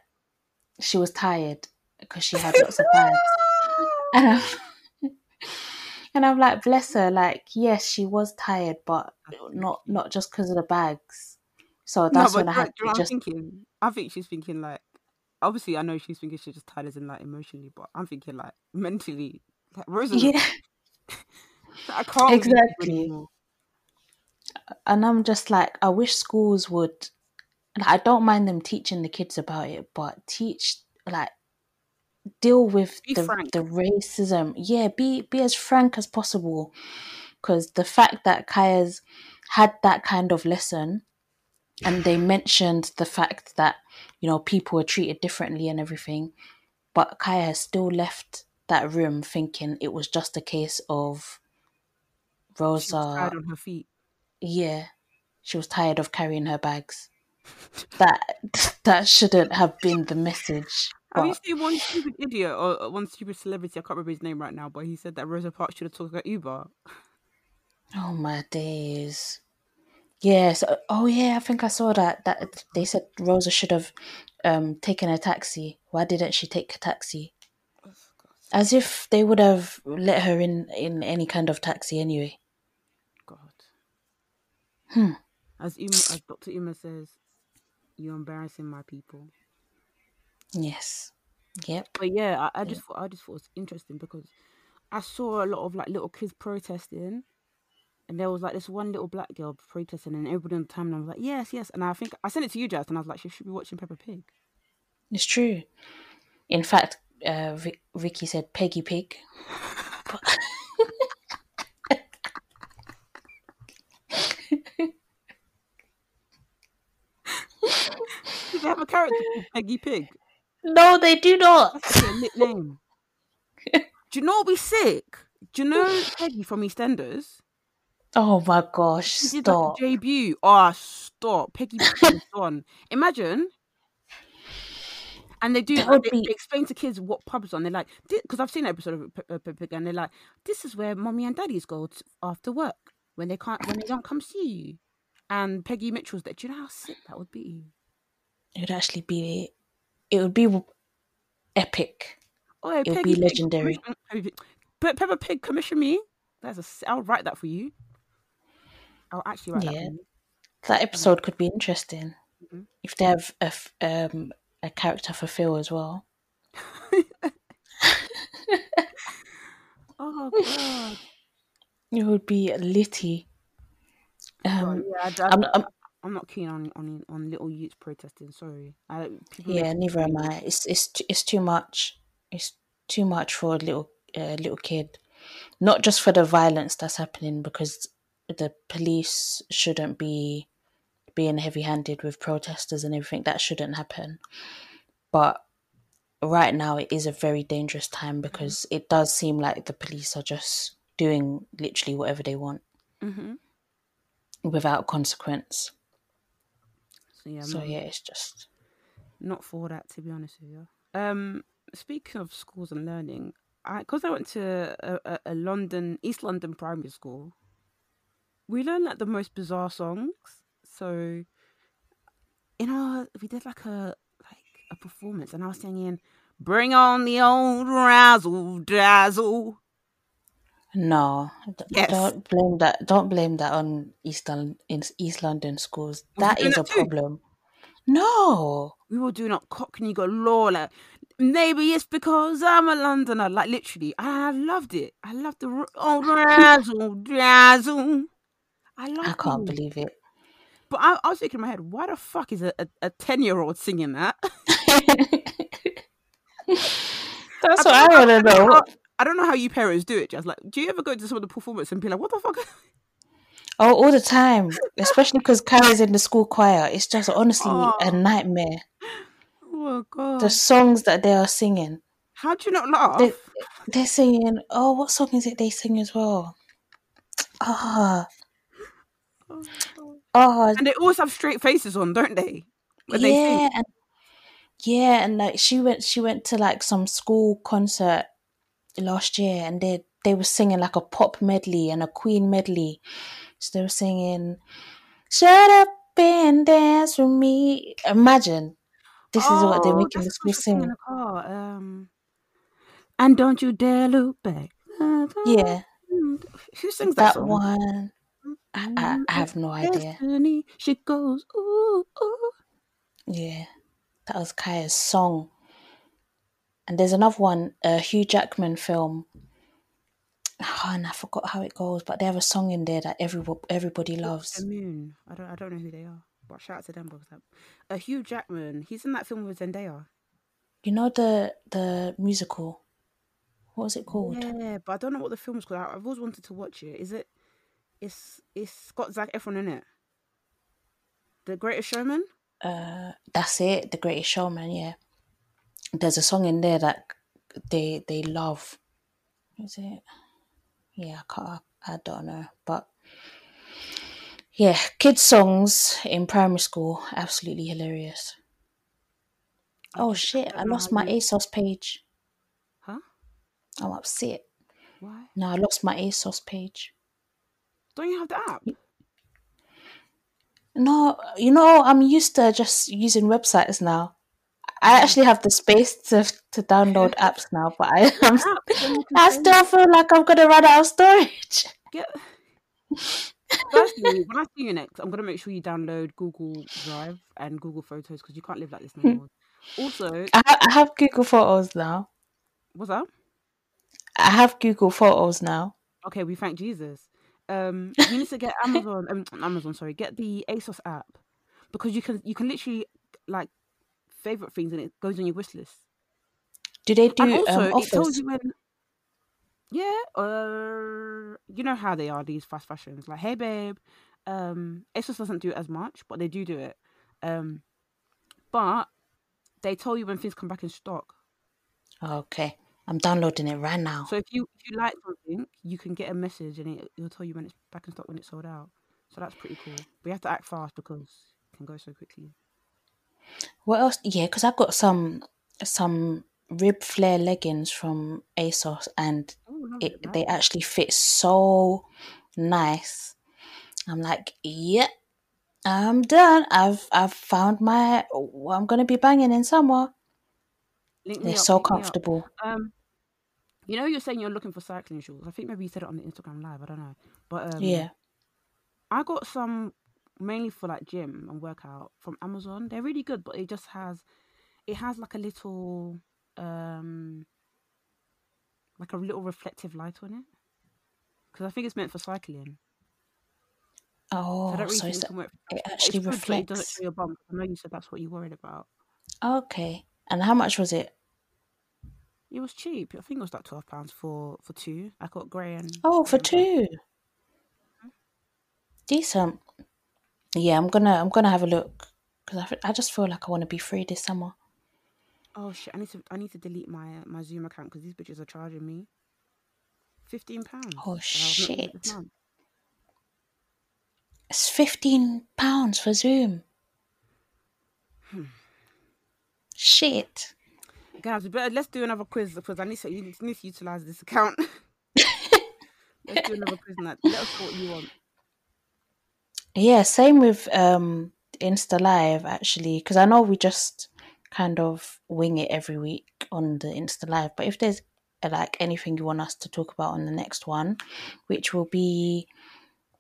she was tired because she had lots of bags, and I'm, and I'm like, bless her. Like, yes, she was tired, but not not just because of the bags. So that's but when I had to just thinking? I think she's thinking like, obviously, I know she's thinking she's just tired as in like emotionally, but I'm thinking like mentally, like Rosa, yeah. I can't with these people Exactly. and I'm just like, I wish schools would. Like, I don't mind them teaching the kids about it, but teach like deal with Be the frank. the racism. Yeah, be be as frank as possible, because the fact that Kaya's had that kind of lesson, and they mentioned the fact that you know people were treated differently and everything, but Kaya has still left that room thinking it was just a case of She was Rosa tired on her feet. yeah, she was tired of carrying her bags. That that shouldn't have been the message. Have you seen one stupid idiot or one stupid celebrity? I can't remember his name right now, but he said that Rosa Parks should have took her Uber. oh my days. Yes. Oh yeah, I think I saw that. That they said Rosa should have um taken a taxi. Why didn't she take a taxi? As if they would have let her in in any kind of taxi anyway. God. Hmm. As Umar, as Dr. Umar says, you're embarrassing my people. Yes. Yep. But yeah, I, I just thought I just thought it was interesting because I saw a lot of like little kids protesting, and there was like this one little black girl protesting, and everybody on the timeline was like, "Yes, yes," and I think I sent it to you, Jas, and I was like, "She should be watching Peppa Pig." It's true. In fact, uh, Vic- Vicky said Peggy Pig. Did they have a character called Peggy Pig? No, they do not. That's a lit name. Do you know what would be sick? Do you know Peggy from EastEnders? Oh my gosh! She did Stop. like a debut. Oh, stop. Peggy on. Imagine. And they do, they, be- they explain to kids what pubs. And they're like, because I've seen an episode of Peppa Pig, and they're like, this is where mommy and daddies go t- after work when they can't, when they don't come see you. And Peggy Mitchell's there. Do you know how sick that would be? It would actually be. It would be epic. Oh, yeah, It would Peggy be legendary. Pig- Pe- Peppa Pig, commission me. That's a. I'll write that for you. I'll actually write that Yeah. for you. That episode could be interesting Mhm. if they have a f- um a character for Phil as well. Oh god. It would be litty. Um, yeah, I, I, I'm, I'm, not keen on on on little youths protesting. Sorry, I, people yeah, neither am I. It's it's it's too much. It's too much for a little uh, little kid. Not just for the violence that's happening, because the police shouldn't be being heavy-handed with protesters and everything. That shouldn't happen. But right now, it is a very dangerous time because it does seem like the police are just doing literally whatever they want Mhm. without consequence. So yeah, So yeah, it's just not for that to be honest with you. Um, speaking of schools and learning, I because I went to a, a, a London East London primary school, we learned like the most bizarre songs. So, you know, we did like a like a performance, and I was singing, "Bring on the old razzle dazzle." No, d- Yes. don't blame that. Don't blame that on East London, in East London schools. That is that a too? problem. No, we were doing up Cockney galore. Like, maybe it's because I'm a Londoner. Like, literally, I loved it. I loved the old razzle dazzle. I love I can't believe it. But I, I was thinking in my head, why the fuck is a, 10 year old singing that? That's what I want to I don't know. I don't know how you parents do it, just like, do you ever go to some of the performance and be like, what the fuck? Oh, all the time, especially because Kara's in the school choir. It's just honestly Oh. a nightmare. Oh, God. The songs that they are singing, How do you not laugh? They- they're singing. Oh, what song is it they sing as well? Ah, oh, and they always have straight faces on, don't they? When they yeah, and Yeah, and like she went she went to like some school concert last year and they they were singing like a pop medley and a Queen medley. So they were singing Shut up and dance with me. Imagine. This is what they're Oh, making the school what she was singing in sing. the car. Um, and don't you dare look back. Yeah. Who sings that, That one I, I, I have no idea. Destiny, she goes, ooh, ooh. Yeah. That was Kaya's song. And there's another one, a Hugh Jackman film. Oh, and I forgot how it goes, but they have a song in there that everybody everybody The loves. Moon. I don't, I don't know who they are, but shout out to them. Because uh, Hugh Jackman, he's in that film with Zendaya. You know the the musical. What was it called? Yeah, but I don't know what the film's called. I've always wanted to watch it. Is it? It's it's got Zac Efron in it. The Greatest Showman. Uh, that's it. The Greatest Showman. Yeah. There's a song in there that they they love. Is it? Yeah, I can't. I don't know, but yeah, kids songs in primary school absolutely hilarious. Oh shit! I lost my ASOS page. Huh? I'm upset. Why? No, I lost my ASOS page. Don't you have the app? No, you know, I'm used to just using websites now. I actually have the space to to download apps now, but I I'm, App, then you can I still feel like I'm gonna run out of storage. Get. Firstly, when I see you next, I'm gonna make sure you download Google Drive and Google Photos because you can't live like this anymore. Hmm. Also, I, ha- I have Google Photos now. what's up? I have Google Photos now. Okay, we thank Jesus. Um, you need to get Amazon. Um, Amazon, sorry, get the ASOS app because you can you can literally like favorite things and it goes on your wish list. Do they do and also, um, it tells you when. Yeah, uh, you know how they are these fast fashions. Like, hey babe, um, ASOS doesn't do it as much, but they do do it. Um, but they tell you when things come back in stock. Okay, I'm downloading it right now. So if you if you like something, you can get a message and it, it'll tell you when it's back in stock when it's sold out. So that's pretty cool. We have to act fast because it can go so quickly. What else? Yeah, because I've got some some rib flare leggings from ASOS, and Oh, it Nice. they actually fit so nice. I'm like, yep, I'm done. I've I've found my what I'm gonna be banging in summer. They're up, so link me up. comfortable. Um, you know, you're saying you're looking for cycling shoes. I think maybe you said it on the Instagram live. I don't know, but um, Yeah. I got some mainly for like gym and workout from Amazon. They're really good, but it just has it has like a little um like a little reflective light on it because I think it's meant for cycling. So I Oh, really so it's, it. It actually it's good, it doesn't reflects. show your bum. I know you said that's what you're worried about. Okay. And how much was it? It was cheap. I think it was like twelve pounds for for two. I got grey and Oh, for grey and black. two. Decent. Yeah, I'm gonna I'm gonna have a look because I, I just feel like I want to be free this summer. Oh shit! I need to I need to delete my uh, my Zoom account because these bitches are charging me fifteen pounds. Oh and I've not used it this shit! It's fifteen pounds for Zoom. Hmm. Shit. Guys, we better let's do another quiz because I need to you need to utilize this account. let's do another quiz. Let us know what you want. Yeah, same with um Insta Live actually, because I know we just kind of wing it every week on the Insta Live. But if there's uh, like anything you want us to talk about on the next one, which will be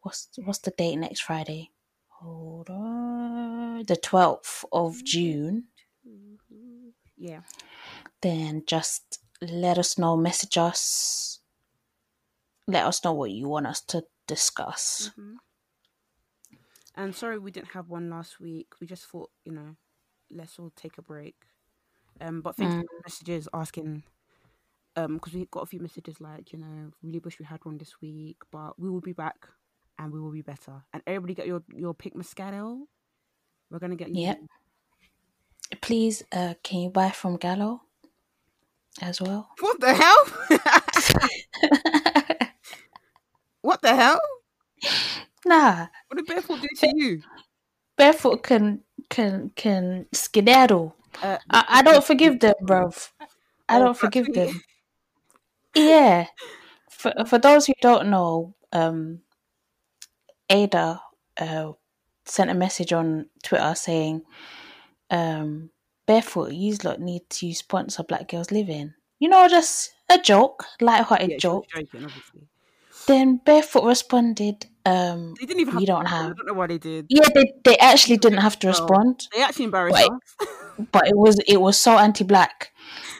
what's what's the date next Friday? Hold on, the twelfth of June. Yeah. Then just let us know, message us, let us know what you want us to discuss. hmm And sorry we didn't have one last week. We just thought you know, let's all take a break. Um, but thanks Mm. for the messages asking. Um, because we got a few messages like you know, really wish we had one this week, but we will be back and we will be better. And everybody get your your pick Moscato. We're gonna get you. Yep. Please, uh, can you buy from Gallo as well? What the hell? what the hell? nah, What did Barefoot do to you? barefoot can can can skedaddle. Uh, I, I don't forgive them, bruv. I Oh, don't forgive them. Yeah. For for those who don't know, um, Ada uh, sent a message on Twitter saying, um, "Barefoot, you lot need to sponsor Black Gals Livin'." You know, just a joke, light-hearted Yeah, joke. joking. Then Barefoot responded, um, They didn't even have "We don't have." I don't know why they did. Yeah, they they actually didn't have to respond. They actually embarrassed Wait. us. but it was it was so anti-black.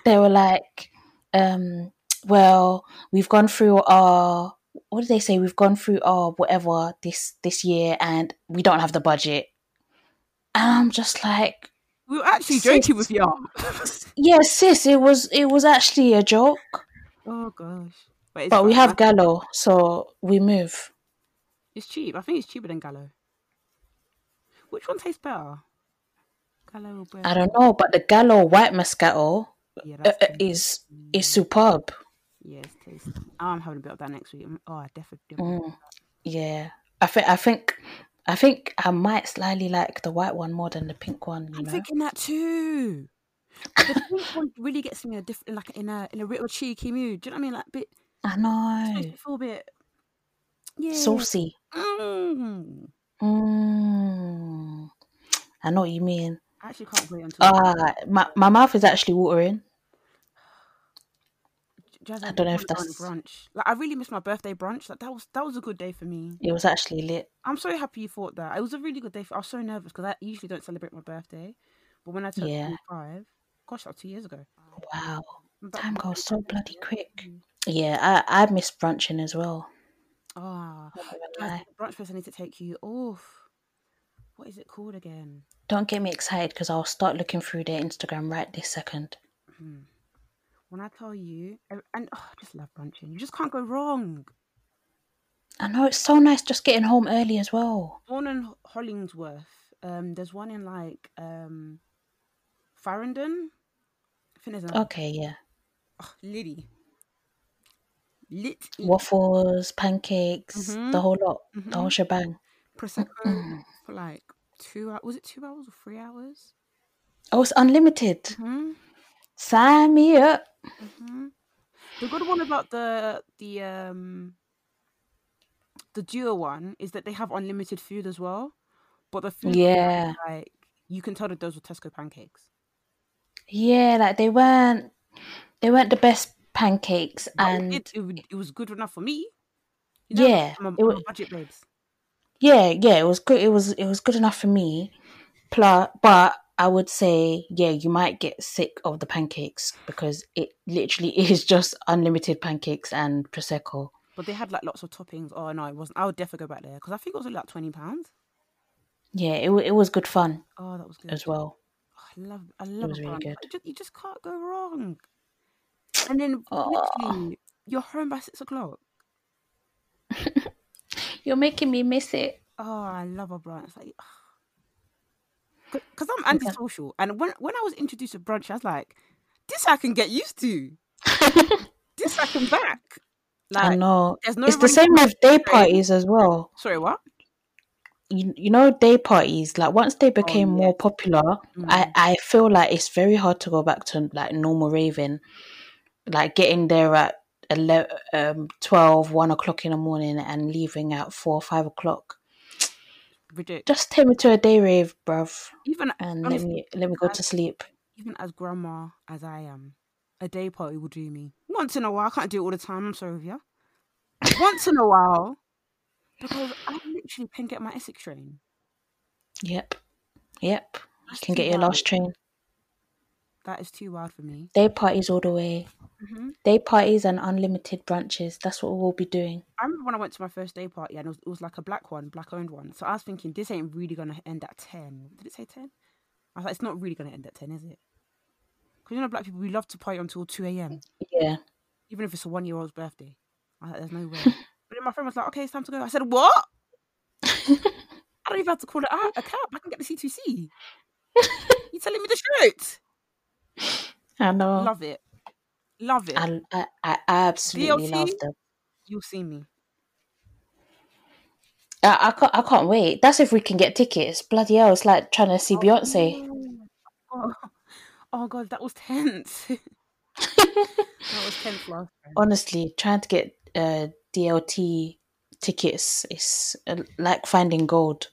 They were like, um, well, we've gone through our what did they say? We've gone through our whatever this this year, and we don't have the budget. And I'm just like, we were actually Sis. joking with y'all. yeah, sis, it was it was actually a joke, oh gosh. But, but we have Gallo, so we move. It's cheap. I think it's cheaper than Gallo. Which one tastes better? Gallo or? I don't know, but the Gallo white Moscato Yeah, uh, uh, is is superb. Yeah, it's tasty. I'm having a bit of that next week. Oh, I definitely. Mm, yeah, I think I think I think I might slightly like the white one more than the pink one. You I'm know, thinking that too. The pink one really gets me in a different, like in a in a little cheeky mood. Do you know what I mean? Like bit, I know, a bit, yeah. saucy. Mm. Mm, I know what you mean. I actually can't wait until. Ah, my my mouth is actually watering. Jas, I don't know if wanna go on a that's- brunch. Like I really missed my birthday brunch. Like that was that was a good day for me. It was actually lit. I'm so happy you thought that. It was a really good day. For, I was so nervous because I usually don't celebrate my birthday, but when I turned Yeah. 25, gosh, that was two years ago. Wow, But- time goes so bloody quick. Yeah, I I miss brunching as well. Ah, Not gonna Jas, lie. the brunch place I need to take you off. What is it called again? Don't get me excited because I'll start looking through their Instagram right this second. Hmm. When I tell you, and oh, I just love brunching. You just can't go wrong. I know it's so nice just getting home early as well. Bourne and Hollingsworth. Um, there's one in like um, Farringdon. I think there's another. Okay, yeah. Oh, Liddy. Lit. Waffles, pancakes, Mhm. the whole lot, the Mhm. whole shebang. Prosecco Mm. for like two hours. Was it two hours or three hours? Oh, it's unlimited. Sign me up. hmm The good one about the the um the duo one is that they have unlimited food as well, but the food Yeah. like you can tell that those were Tesco pancakes. Yeah, like they weren't they weren't the best pancakes But and it, it, it was good enough for me. You know, yeah, I'm a, it I'm a budget babes. yeah, yeah, it was good it was it was good enough for me. Plus but I would say, yeah, you might get sick of the pancakes because it literally is just unlimited pancakes and prosecco. But they had like lots of toppings. Oh no, it wasn't. I would definitely go back there because I think it was only like twenty pounds. Yeah, it it was good fun Oh, that was good. as well. Oh, I love, I love it was really good. Just, you just can't go wrong. And then Oh. literally, you're home by six o'clock. You're making me miss it. Oh, I love a brunch. Like, because I'm antisocial, and when when I was introduced to brunch, I was like, "This I can get used to. this I can back." I Like, know. there's no It's the same with day parties as well. Sorry, what? you, you know day parties like once they became Oh, more popular I, Mm. I feel like it's very hard to go back to like normal raving like getting there at 11, um, 12 1 o'clock in the morning and leaving at 4 or 5 o'clock Ridiculous. just take me to a day rave bruv Even and honestly, let me let me go to sleep even as grandma as I am, a day party will do me. Once in a while, I can't do it all the time. I'm sorry with you. Once in a while, because I literally can get my Essex train. yep yep you can get your last train That is too wild for me. day parties all the way hmm day parties and unlimited brunches that's what we'll be doing I remember when I went to my first day party and it was, it was like a black one, black owned one. So I was thinking, this ain't really gonna end at ten. Did it say ten? I was like, it's not really gonna end at ten, is it? Because you know, black people we love to party until two a.m. yeah even if it's a one year old's birthday. I was like, there's no way. but then my friend was like, okay, it's time to go. I said, what? I don't even have to call it out a cab. I can get the C2C. You're telling me the truth? I know Love it. Love it. I, I, I absolutely love them You'll see me. I, I can't. I can't wait. That's if we can get tickets. Bloody hell! It's like trying to see Beyonce. Oh, Oh god, that was tense. that was tense last time. Honestly, trying to get uh, DLT tickets is uh, like finding gold.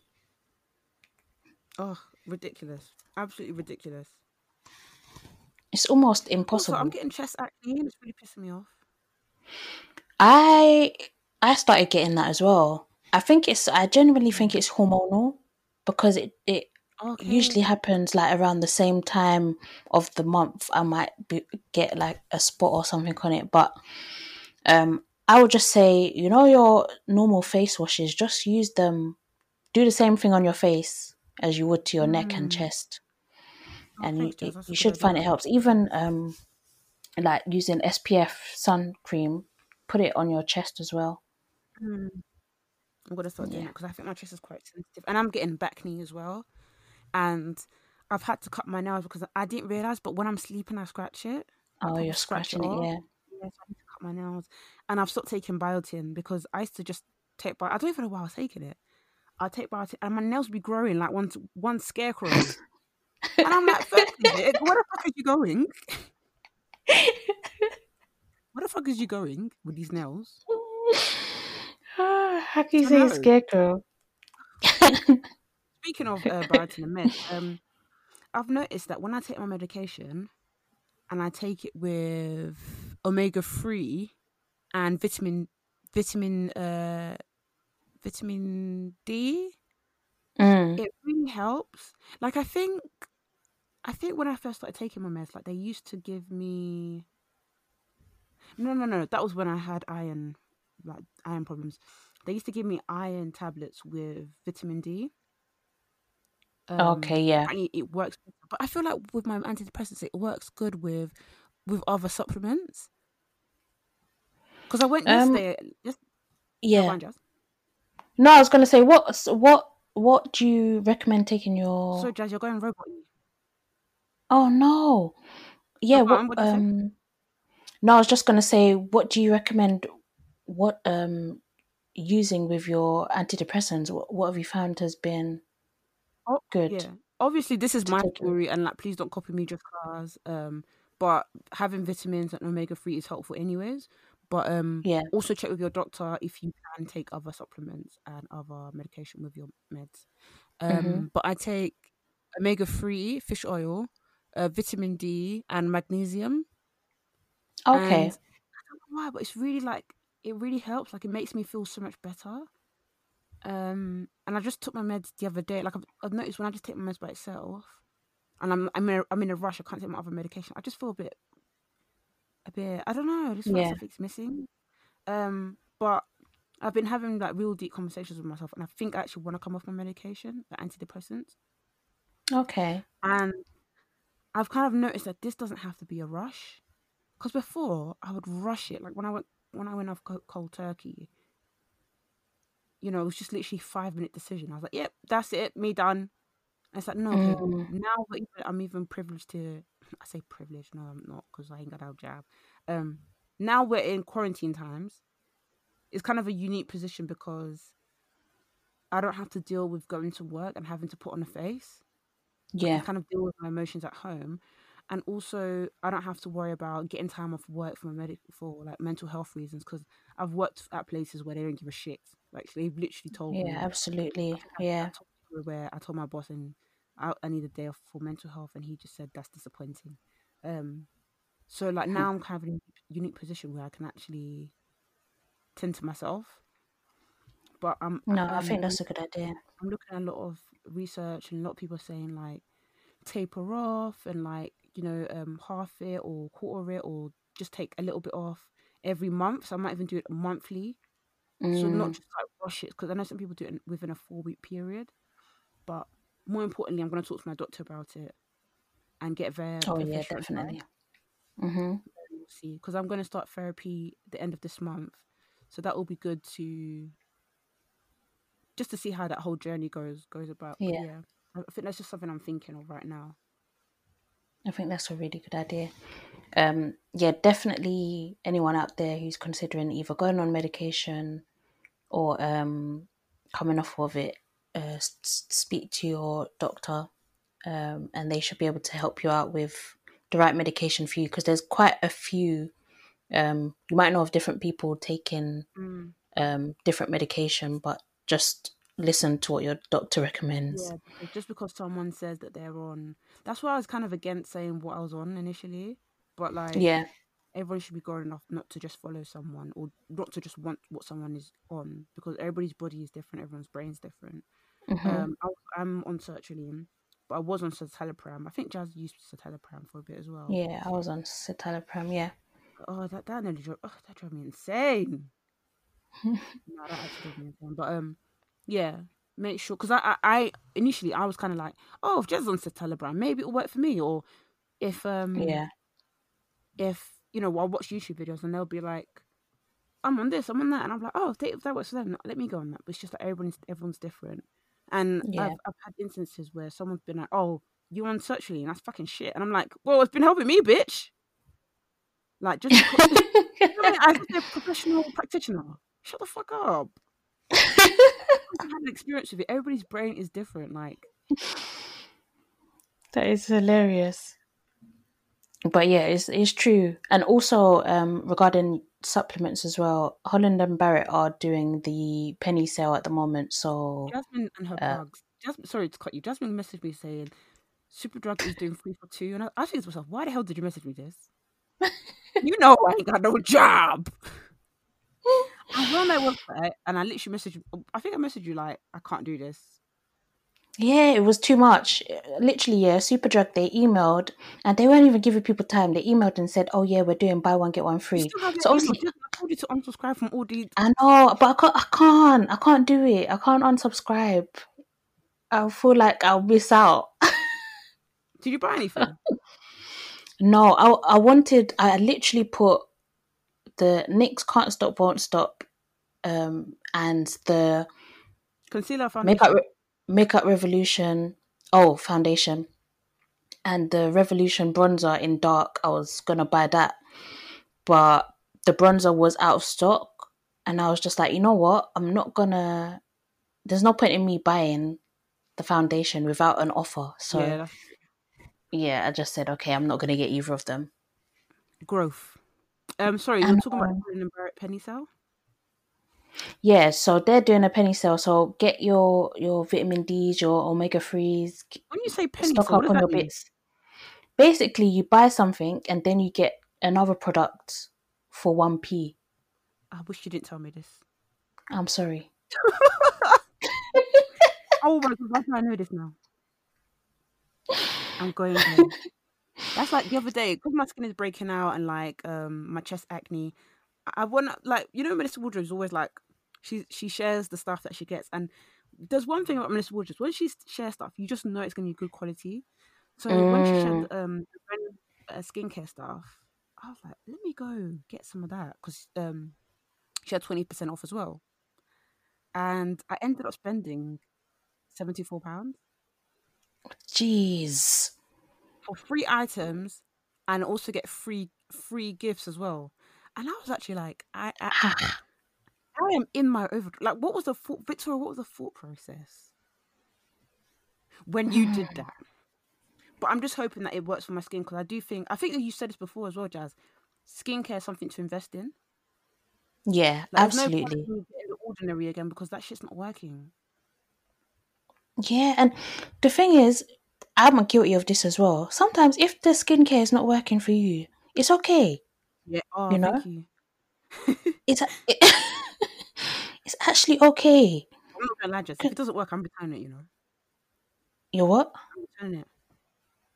Oh, ridiculous! Absolutely ridiculous. It's almost Also, impossible. I'm getting chest acne, and it's really pissing me off. I I started getting that as well. I think it's I genuinely think it's hormonal because it it Okay. usually happens like around the same time of the month. I might be, get like a spot or something on it, but um, I would just say you know your normal face washes, just use them. Do the same thing on your face as you would to your neck and Mm. chest, and you you, you should find it helps. Even um, like using SPF sun cream, put it on your chest as well. Mm. I'm gonna start doing Yeah. it because I think my chest is quite sensitive, and I'm getting bacne as well. And I've had to cut my nails because I didn't realize, but when I'm sleeping, I scratch it. Oh, proper you're scratch scratching it, yeah. Yes, I need to cut my nails, and I've stopped taking biotin because I used to just take biotin. I don't even know why I was taking it. I take biotin, and my nails be growing like one one scarecrow, and I'm like, "Firstly, where the fuck are you going? Where the fuck is you going with these nails?" How can you I say know. scarecrow? Speaking of uh, biotin and meds, um, I've noticed that when I take my medication and I take it with omega three and vitamin vitamin uh vitamin D, Mm. it really helps. Like I think I think when I first started taking my meds, like they used to give me no no no that was when I had iron like iron problems. They used to give me iron tablets with vitamin D. Um, Okay, yeah. apparently it works but i feel like with my antidepressants it works good with with other supplements because i went Um, yesterday just Yeah. yeah. No, I was gonna say what what what do you recommend taking your so Jas you're going robot Oh no. Yeah, what what'd you say? um no, I was just gonna say what do you recommend what um using with your antidepressants? What what have you found has been Oh, good? yeah obviously this is my story and like please don't copy me just cause um but having vitamins and omega-3 is helpful anyways but um Yeah. also check with your doctor if you can take other supplements and other medication with your meds um Mhm. but i take omega-3 fish oil uh, vitamin d and magnesium Okay. And I don't know why, but it's really like it really helps. Like it makes me feel so much better. Um, and I just took my meds the other day. Like I've, I've noticed when I just take my meds by itself, and I'm I'm in a, I'm in a rush. I can't take my other medication. I just feel a bit, a bit. I don't know. Just Yeah. something's missing. Um, but I've been having like real deep conversations with myself, and I think I actually want to come off my medication, the antidepressants. Okay. And I've kind of noticed that this doesn't have to be a rush. Because before I would rush it, like when I went when I went off cold turkey, you know, it was just literally five minute decision. I was like, "Yep, that's it, me done." And it's like, no, Mm. now I'm even privileged to. I say privileged, no, I'm not, because I ain't got a job. Um, now we're in quarantine times. It's kind of a unique position because I don't have to deal with going to work and having to put on a face. I Yeah. kind of deal with my emotions at home, and also I don't have to worry about getting time off work for my medic for like mental health reasons because I've worked at places where they don't give a shit. Like they've literally told Yeah, me. absolutely. I I, I Yeah. told where I told my boss and I, I need a day off for mental health, and he just said that's disappointing. Um, so like now I'm kind of in a unique position where I can actually tend to myself. But I'm No, I um, think that's a good idea. I'm looking at a lot of research and a lot of people saying like taper off and like you know um half it or quarter it or just take a little bit off every month. So I might even do it monthly. So not Mm. just like rush it because I know some people do it within a four week period. But more importantly, I'm going to talk to my doctor about it and get there. Oh yeah, definitely. Mhm. We'll see because I'm going to start therapy the end of this month, so that will be good to just to see how that whole journey goes goes about. Yeah. yeah, I I think that's just something I'm thinking of right now. I think that's a really good idea. Um, yeah, definitely anyone out there who's considering either going on medication or um, coming off of it, uh, speak to your doctor, um, and they should be able to help you out with the right medication for you because there's quite a few. Um, you might know of different people taking Mm. um, different medication, but just listen to what your doctor recommends. Yeah, just because someone says that they're on, that's why I was kind of against saying what I was on initially. But like, Yeah, everyone should be grown enough not to just follow someone or not to just want what someone is on because everybody's body is different, everyone's brain's different. Mhm. Um, I, I'm on sertraline, but I was on citalopram. I think Jas used citalopram for a bit as well. yeah. I was on citalopram. Yeah, Oh, that that nearly drove. Oh, that drove me insane. no, that actually drove me insane. But um, yeah, make sure because I, I I initially I was kind of like, oh, if Jas on citalopram, maybe it'll work for me. Or if um, yeah, if you know, I'll watch YouTube videos and they'll be like, I'm on this, I'm on that, and I'm like, oh, if, that works for them, let me go on that. But it's just that everyone's everyone's different, and Yeah. I've I've had instances where someone's been like, oh, you on sertraline, that's fucking shit, and I'm like, well, it's been helping me, bitch. Like just because, you know what I mean? A professional practitioner. Shut the fuck up. I've had an experience with it. Everybody's brain is different. Like, that is hilarious. But yeah, it's it's true. And also, um, regarding supplements as well, Holland and Barrett are doing the penny sale at the moment. So Jasmine and her Uh, plugs. Jasmine, sorry to cut you. Jasmine messaged me saying Superdrug is doing three for two, and I, I think to myself, why the hell did you message me this? you know I ain't got no job. I was on their website and I literally messaged. you- I think I messaged you like, I can't do this. Yeah, it was too much. Literally, yeah, Superdrug they emailed and they weren't even giving people time. They emailed and said, "Oh yeah, we're doing buy one get one free." So your email. obviously, I told you to unsubscribe from all these. I know, but I can't. I can't. I can't do it. I can't unsubscribe. I feel like I'll miss out. Did you buy anything? No, I I wanted. I literally put the Nyx can't stop, won't stop, um, and the Concealer foundation. makeup makeup revolution. Oh, foundation, and the revolution bronzer in dark. I was gonna buy that, but the bronzer was out of stock, and I was just like, you know what? I'm not gonna. There's no point in me buying the foundation without an offer. So yeah, yeah, I just said, okay, I'm not gonna get either of them. growth. Um, sorry, you're talking about. Holland and Barrett penny sale. Yeah, so they're doing a penny sale. So get your your vitamin D's, your omega threes, When you say penny stock sale, up on your mean? bits. Basically, you buy something and then you get another product for one p. I wish you didn't tell me this. I'm sorry. Oh my god, why do I know this now? I'm going there. That's like the other day, because my skin is breaking out and like um my chest acne. I, want like you know Melissa Woodruff's always like she she shares the stuff that she gets, and there's one thing about Melissa Woodruff when she shares stuff, you just know it's gonna be good quality. So when she shared Mm. um uh, skincare stuff, I was like, let me go get some of that because um she had twenty percent off as well, and I ended up spending seventy four pounds. Jeez. for free items and also get free free gifts as well. And I was actually like, I I, I am in my over like what was the thought Victoria, what was the thought process when you did that? But I'm just hoping that it works for my skin because I do think I think that you said this before as well, Jas. Skincare is something to invest in. yeah, Like, no absolutely. the ordinary again because that shit's not working. Yeah, and the thing is, I'm guilty of this as well. Sometimes, if the skincare is not working for you, it's okay. Yeah. Oh, You know? thank you. It's it, it's actually okay. I'm not gonna lie, Jas. If it doesn't work, I'm returning it. You know, You're what? I'm returning it.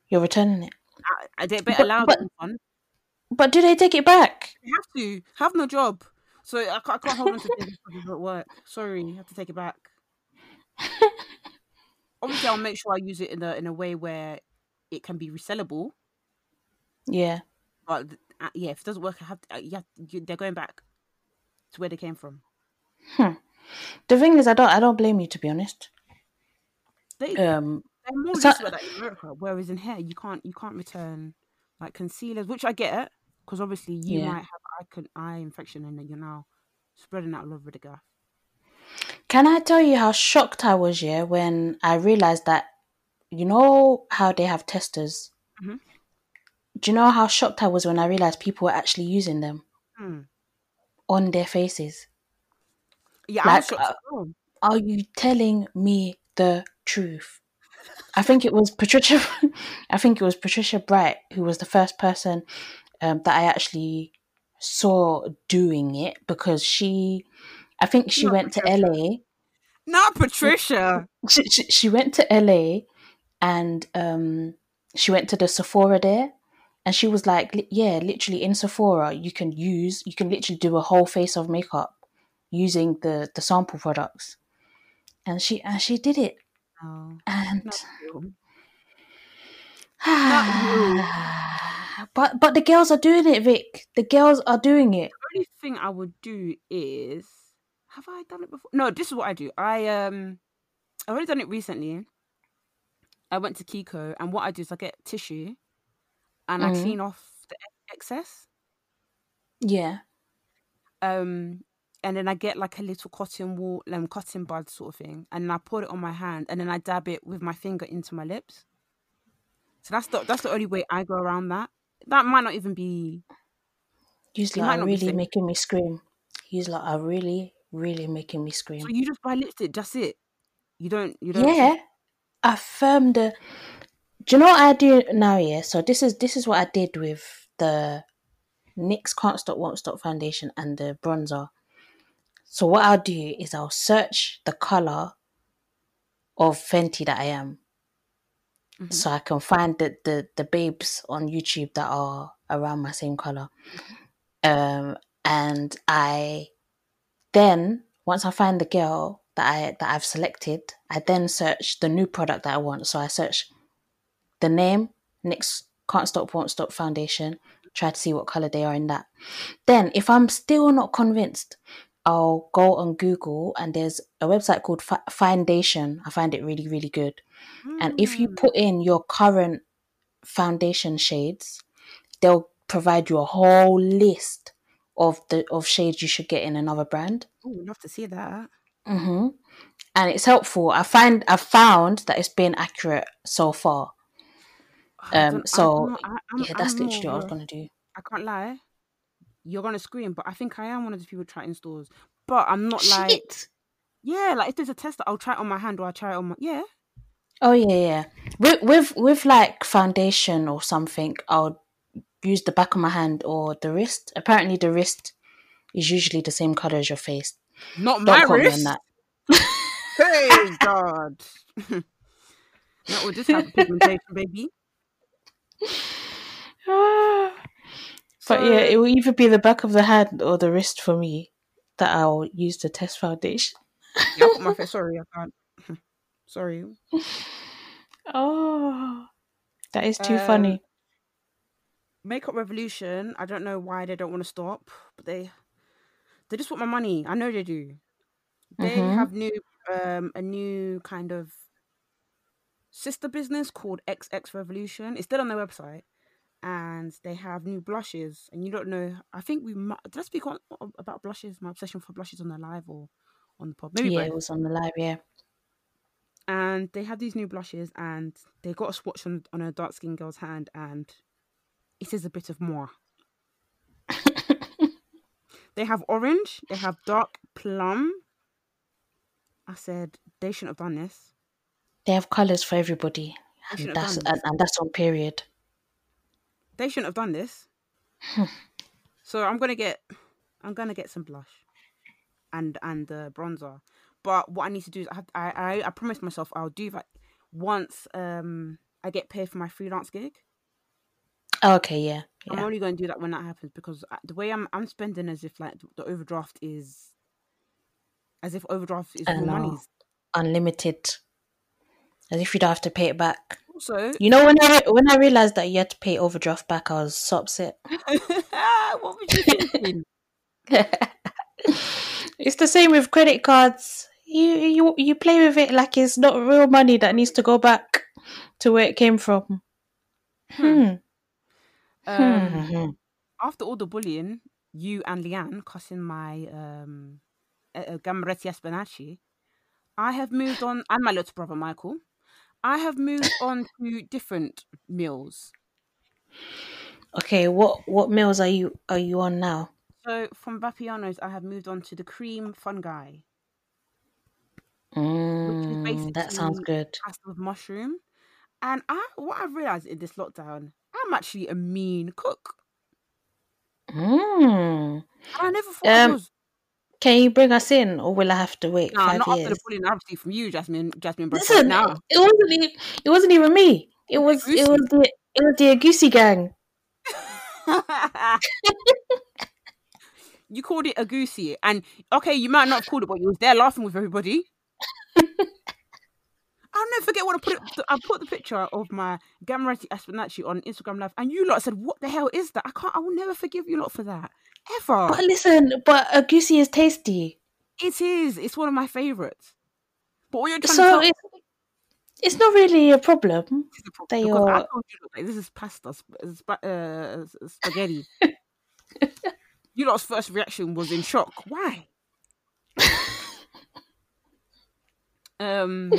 You're returning it. I, I they better But- allow but- refund. But do they take it back? You have to have no job, so I can't, I can't hold on to things because it work. Sorry, you have to take it back. Obviously, I'll make sure I use it in a in a way where it can be resellable. Yeah. But uh, yeah, if it doesn't work, I have to, uh, you have you, they're going back to where they came from. The thing is, I don't. I don't blame you to be honest. They Um. they're more so- used to that in America, whereas in here you can't you can't return like concealers, which I get because obviously you Yeah. might have eye con- eye infection and then you're now spreading that all over the gaff. Can I tell you how shocked I was, yeah, when I realized that, you know, how they have testers. Mhm. do you know how shocked I was when I realized people were actually using them Hmm. on their faces? Yeah, Like, uh. Are you telling me the truth? I think it was Patricia. I think it was Patricia Bright who was the first person um, that I actually saw doing it because she. I think she Not went to LA. Not Patricia. She, she, she went to LA, and um, she went to the Sephora there, and she was like, "Yeah, literally in Sephora, you can use, you can literally do a whole face of makeup using the the sample products." And she and she did it, No, and not you. Not but but the girls are doing it, Vic. The girls are doing it. The only thing I would do is have I done it before? No, this is what I do. I um I've already done it recently. I went to Kiko and what I do is I get tissue and I Mhm. clean off the excess. Yeah. Um and then I get like a little cotton wool um, cotton bud sort of thing and then I put it on my hand and then I dab it with my finger into my lips. So that's the that's the only way I go around that. That might not even be You might are really making me scream. You lot are really, really making me scream. so you just buy lipstick, that's it. You don't you don't Yeah. I firm the Do you know what I do now, yeah? So this is this is what I did with the NYX Can't Stop Won't Stop foundation and the bronzer. So what I'll do is I'll search the colour of Fenty that I am. Mhm. So I can find the, the, the babes on YouTube that are around my same colour. Um and I then once I find the girl that I that I've selected, I then search the new product that I want. So I search the name, NYX Can't Stop Won't Stop Foundation, try to see what colour they are in that. Then if I'm still not convinced, I'll go on Google and there's a website called Fi- Findation. I find it really, really good. And if you Mm. put in your current foundation shades, they'll provide you a whole list of the of shades you should get in another brand. Oh, love to see that. hmm And it's helpful. I find I found that it's been accurate so far. Um, so, I, yeah, that's I'm literally what I was gonna do. I can't lie. You're gonna scream, but I think I am one of those people trying stores. But I'm not like Shit. yeah, like if there's a tester, I'll try it on my hand or I'll try it on my yeah. Oh yeah, yeah. With with with like foundation or something, I'll use the back of my hand or the wrist. Apparently, the wrist is usually the same color as your face. Not my quote me on wrist. that. Hey God. Not with this type of pigmentation, baby. but yeah, it will either be the back of the hand or the wrist for me that I'll use to test foundation. Yeah, my face. Sorry, I can't. Sorry. Oh, that is too Um, funny. Makeup Revolution. I don't know why they don't want to stop, but they they just want my money. I know they do. They Mhm. have new um a new kind of sister business called XX Revolution. It's still on their website, and they have new blushes. And you don't know. I think we did I speak on about blushes? My obsession for blushes on the live or on the pod? Maybe yeah, both. it was on the live. Yeah. and they have these new blushes and they got a swatch on, on a dark skinned girl's hand and it is a bit of more they have orange they have dark plum i said they shouldn't have done this They have colors for everybody, and that's and, and that's on period. They shouldn't have done this. So i'm gonna get i'm gonna get some blush and and the bronzer. But what i need to do is i have, I, I i promised myself i'll do that once um i get paid for my freelance gig. Okay, yeah, I'm only going to do that when that happens because the way I'm I'm spending as if like the overdraft is as if overdraft is money. Unlimited, as if you don't have to pay it back. Also, You know, when I when I realized that you had to pay overdraft back, I was so upset. what was you thinking? it's the same with credit cards. You you you play with it like it's not real money that needs to go back to where it came from. Hmm. um, Hmm. after all the bullying, you and Leanne cussing my um uh, Gammaretti Espinaci, I have moved on, and my little brother Michael. I have moved on to different meals. Okay, what what meals are you are you on now? So from Vapiano's, I have moved on to the cream fungi, Mm, that sounds good. pasta with mushroom. And I, what I've realized in this lockdown, I'm actually a mean cook. Mm. And I never thought I Um, was. Can you bring us in, or will I have to wait five not after the years? bullying I received from you, Jasmine. Jasmine Listen, now. it wasn't. e- It wasn't even me. It was. It was the. It was the Agusi gang. you called it a goosey, and okay, you might not have called it, but you was there laughing with everybody. I'll never forget when I put it. I put the picture of my Gamarati Aspinachi on Instagram Live, and you lot said, "What the hell is that?" I can't. I will never forgive you lot for that ever. But listen, but a goosey is tasty. it is. It's one of my favorites. But what you're trying So to tell it's it's not really a problem. is the problem, they are- you, this is pasta, sp- uh, uh, spaghetti. you lot's first reaction was in shock. Why? um,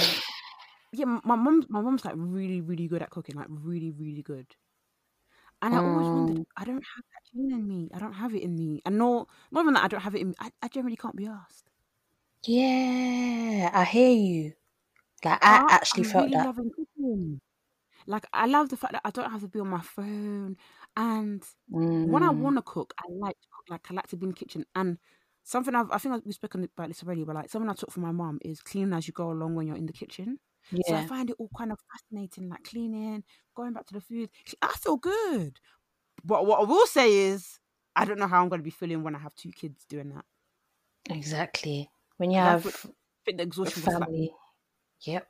yeah, my mom, my mom's like really, really good at cooking, like really, really good. And I always wondered, Mm. I don't have that gene in me. I don't have it in me. And no, not even that I don't have it in me. I, I generally can't be asked. Yeah, I hear you. Like I But actually I'm felt really that. Like I love the fact that I don't have to be on my phone. And when I Mm, want to cook, I like to cook. Like I like to be in the kitchen. And something I've, I think we've spoken about this already, but like something I took from my mom is clean as you go along when you're in the kitchen. So I find it all kind of fascinating, like cleaning, going back to the food. I feel good. But what I will say is, I don't know how I'm going to be feeling when I have two kids doing that. exactly. When you have think the exhaustion family, yep,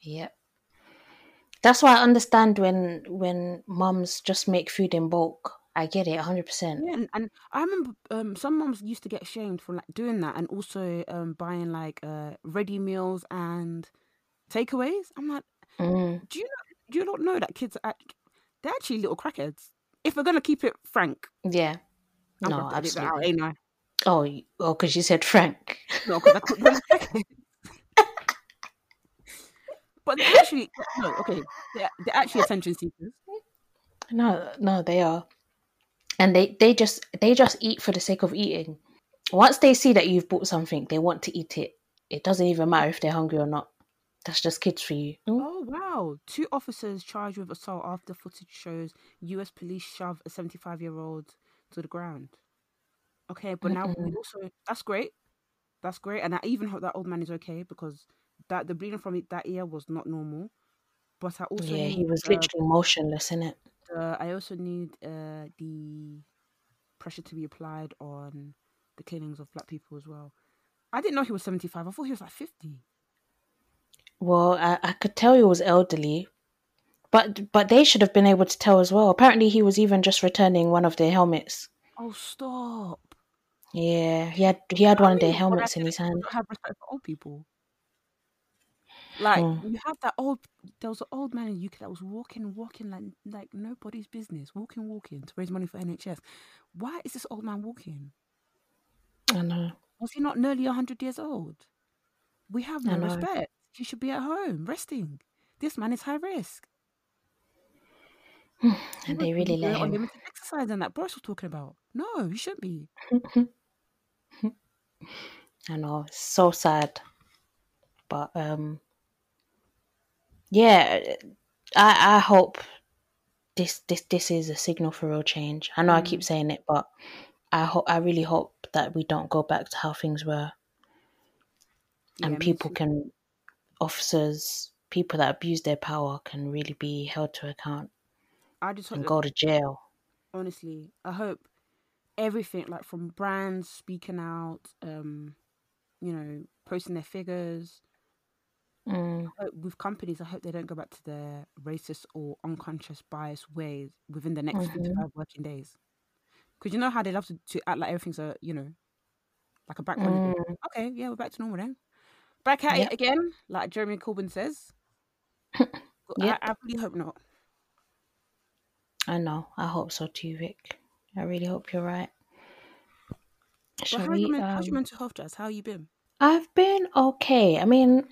yep. That's why I understand when when mums just make food in bulk. I get it, hundred percent. Yeah, and, and I remember um, some moms used to get shamed for like doing that, and also um, buying like uh, ready meals and takeaways. I'm like, Mm, do you know, do you not know that kids are act- they're actually little crackheads? If we're gonna keep it frank, yeah, I'm no, that out, absolutely. ain't I? Oh, oh, because you said Frank. No, because I them. But they're actually no, okay. They're, they're actually attention seekers. No, no, they are, and they they just they just eat for the sake of eating. Once they see that you've bought something, they want to eat it. It doesn't even matter if they're hungry or not. That's just kids for you. Mm, Oh wow! Two officers charged with assault after footage shows U.S. police shove a 75-year-old to the ground. Okay, but now we also that's great. That's great, and I even hope that old man is okay because that the bleeding from it that ear was not normal. But I also Yeah, he was uh, literally motionless in it. the I also need uh, the pressure to be applied on the killings of black people as well. I didn't know he was 75. I thought he was like 50. Well, I, I could tell he was elderly, but but they should have been able to tell as well. Apparently, he was even just returning one of their helmets. Oh, stop. Yeah, he had he had I one of their helmets in his hand. don't have respect for old people. Like Hmm. you have that old, there was an old man in the UK that was walking, walking like like nobody's business, walking, walking to raise money for NHS. Why is this old man walking? I know. Was he not nearly hundred years old? We have no respect. He should be at home resting. This man is high risk. He And they really let doing him. unlimited exercise and that Boris was talking about. No, he shouldn't be. I know. It's so sad. But um yeah, I I hope this this this is a signal for real change. I know I keep Mm. saying it, but I hope I really hope that we don't go back to how things were and Yeah, me people too. can officers people that abuse their power can really be held to account I just and go to jail. honestly, I hope everything like from brands speaking out, um, you know, posting their figures. Mm, with companies, I hope they don't go back to their racist or unconscious bias ways within the next mhm. five working days. Because you know how they love to, to act like everything's a, you know, like a holiday. Mm, Okay, yeah, we're back to normal then. Back at yep. it again, like Jeremy Corbyn says. I, Yep. I really hope not. I know. I hope so too, Vic. I really hope you're right. Shall how's your, we men- how's your um mental health, Jas? How have you been? I've been okay. I mean,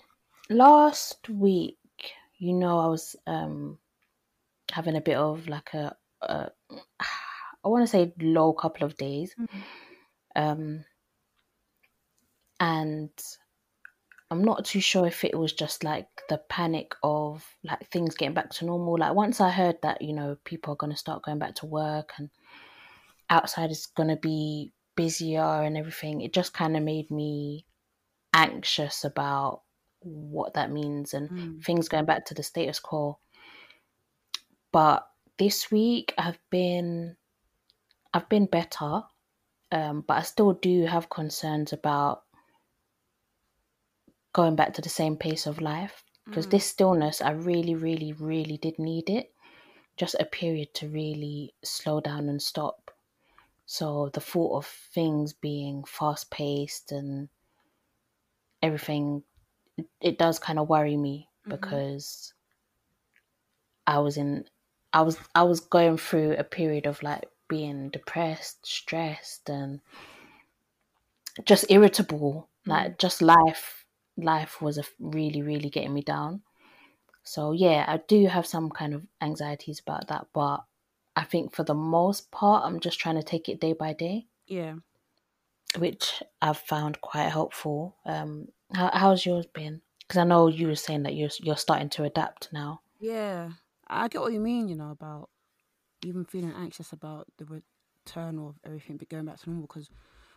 last week, you know, I was um having a bit of like a uh, want to say low couple of days. Mm. Um, and I'm not too sure if it was just like the panic of like things getting back to normal. Like once I heard that, you know, people are going to start going back to work and outside is going to be busier and everything, it just kind of made me anxious about what that means and Mm. things going back to the status quo. But this week I've been I've been better. Um, but I still do have concerns about going back to the same pace of life because Mm. this stillness I really, really, really did need it. Just a period to really slow down and stop. So the thought of things being fast paced and everything, it, does kind of worry me Mhm. because I was in, I was, I was going through a period of like being depressed, stressed, and just irritable. Like just life, life was a, really, really getting me down. So yeah, I do have some kind of anxieties about that, but I think for the most part, I'm just trying to take it day by day, Yeah. which I've found quite helpful. Um, how, how's yours been? Because I know you were saying that you're you're starting to adapt now. Yeah. I get what you mean, you know, about even feeling anxious about the return of everything but going back to normal. Because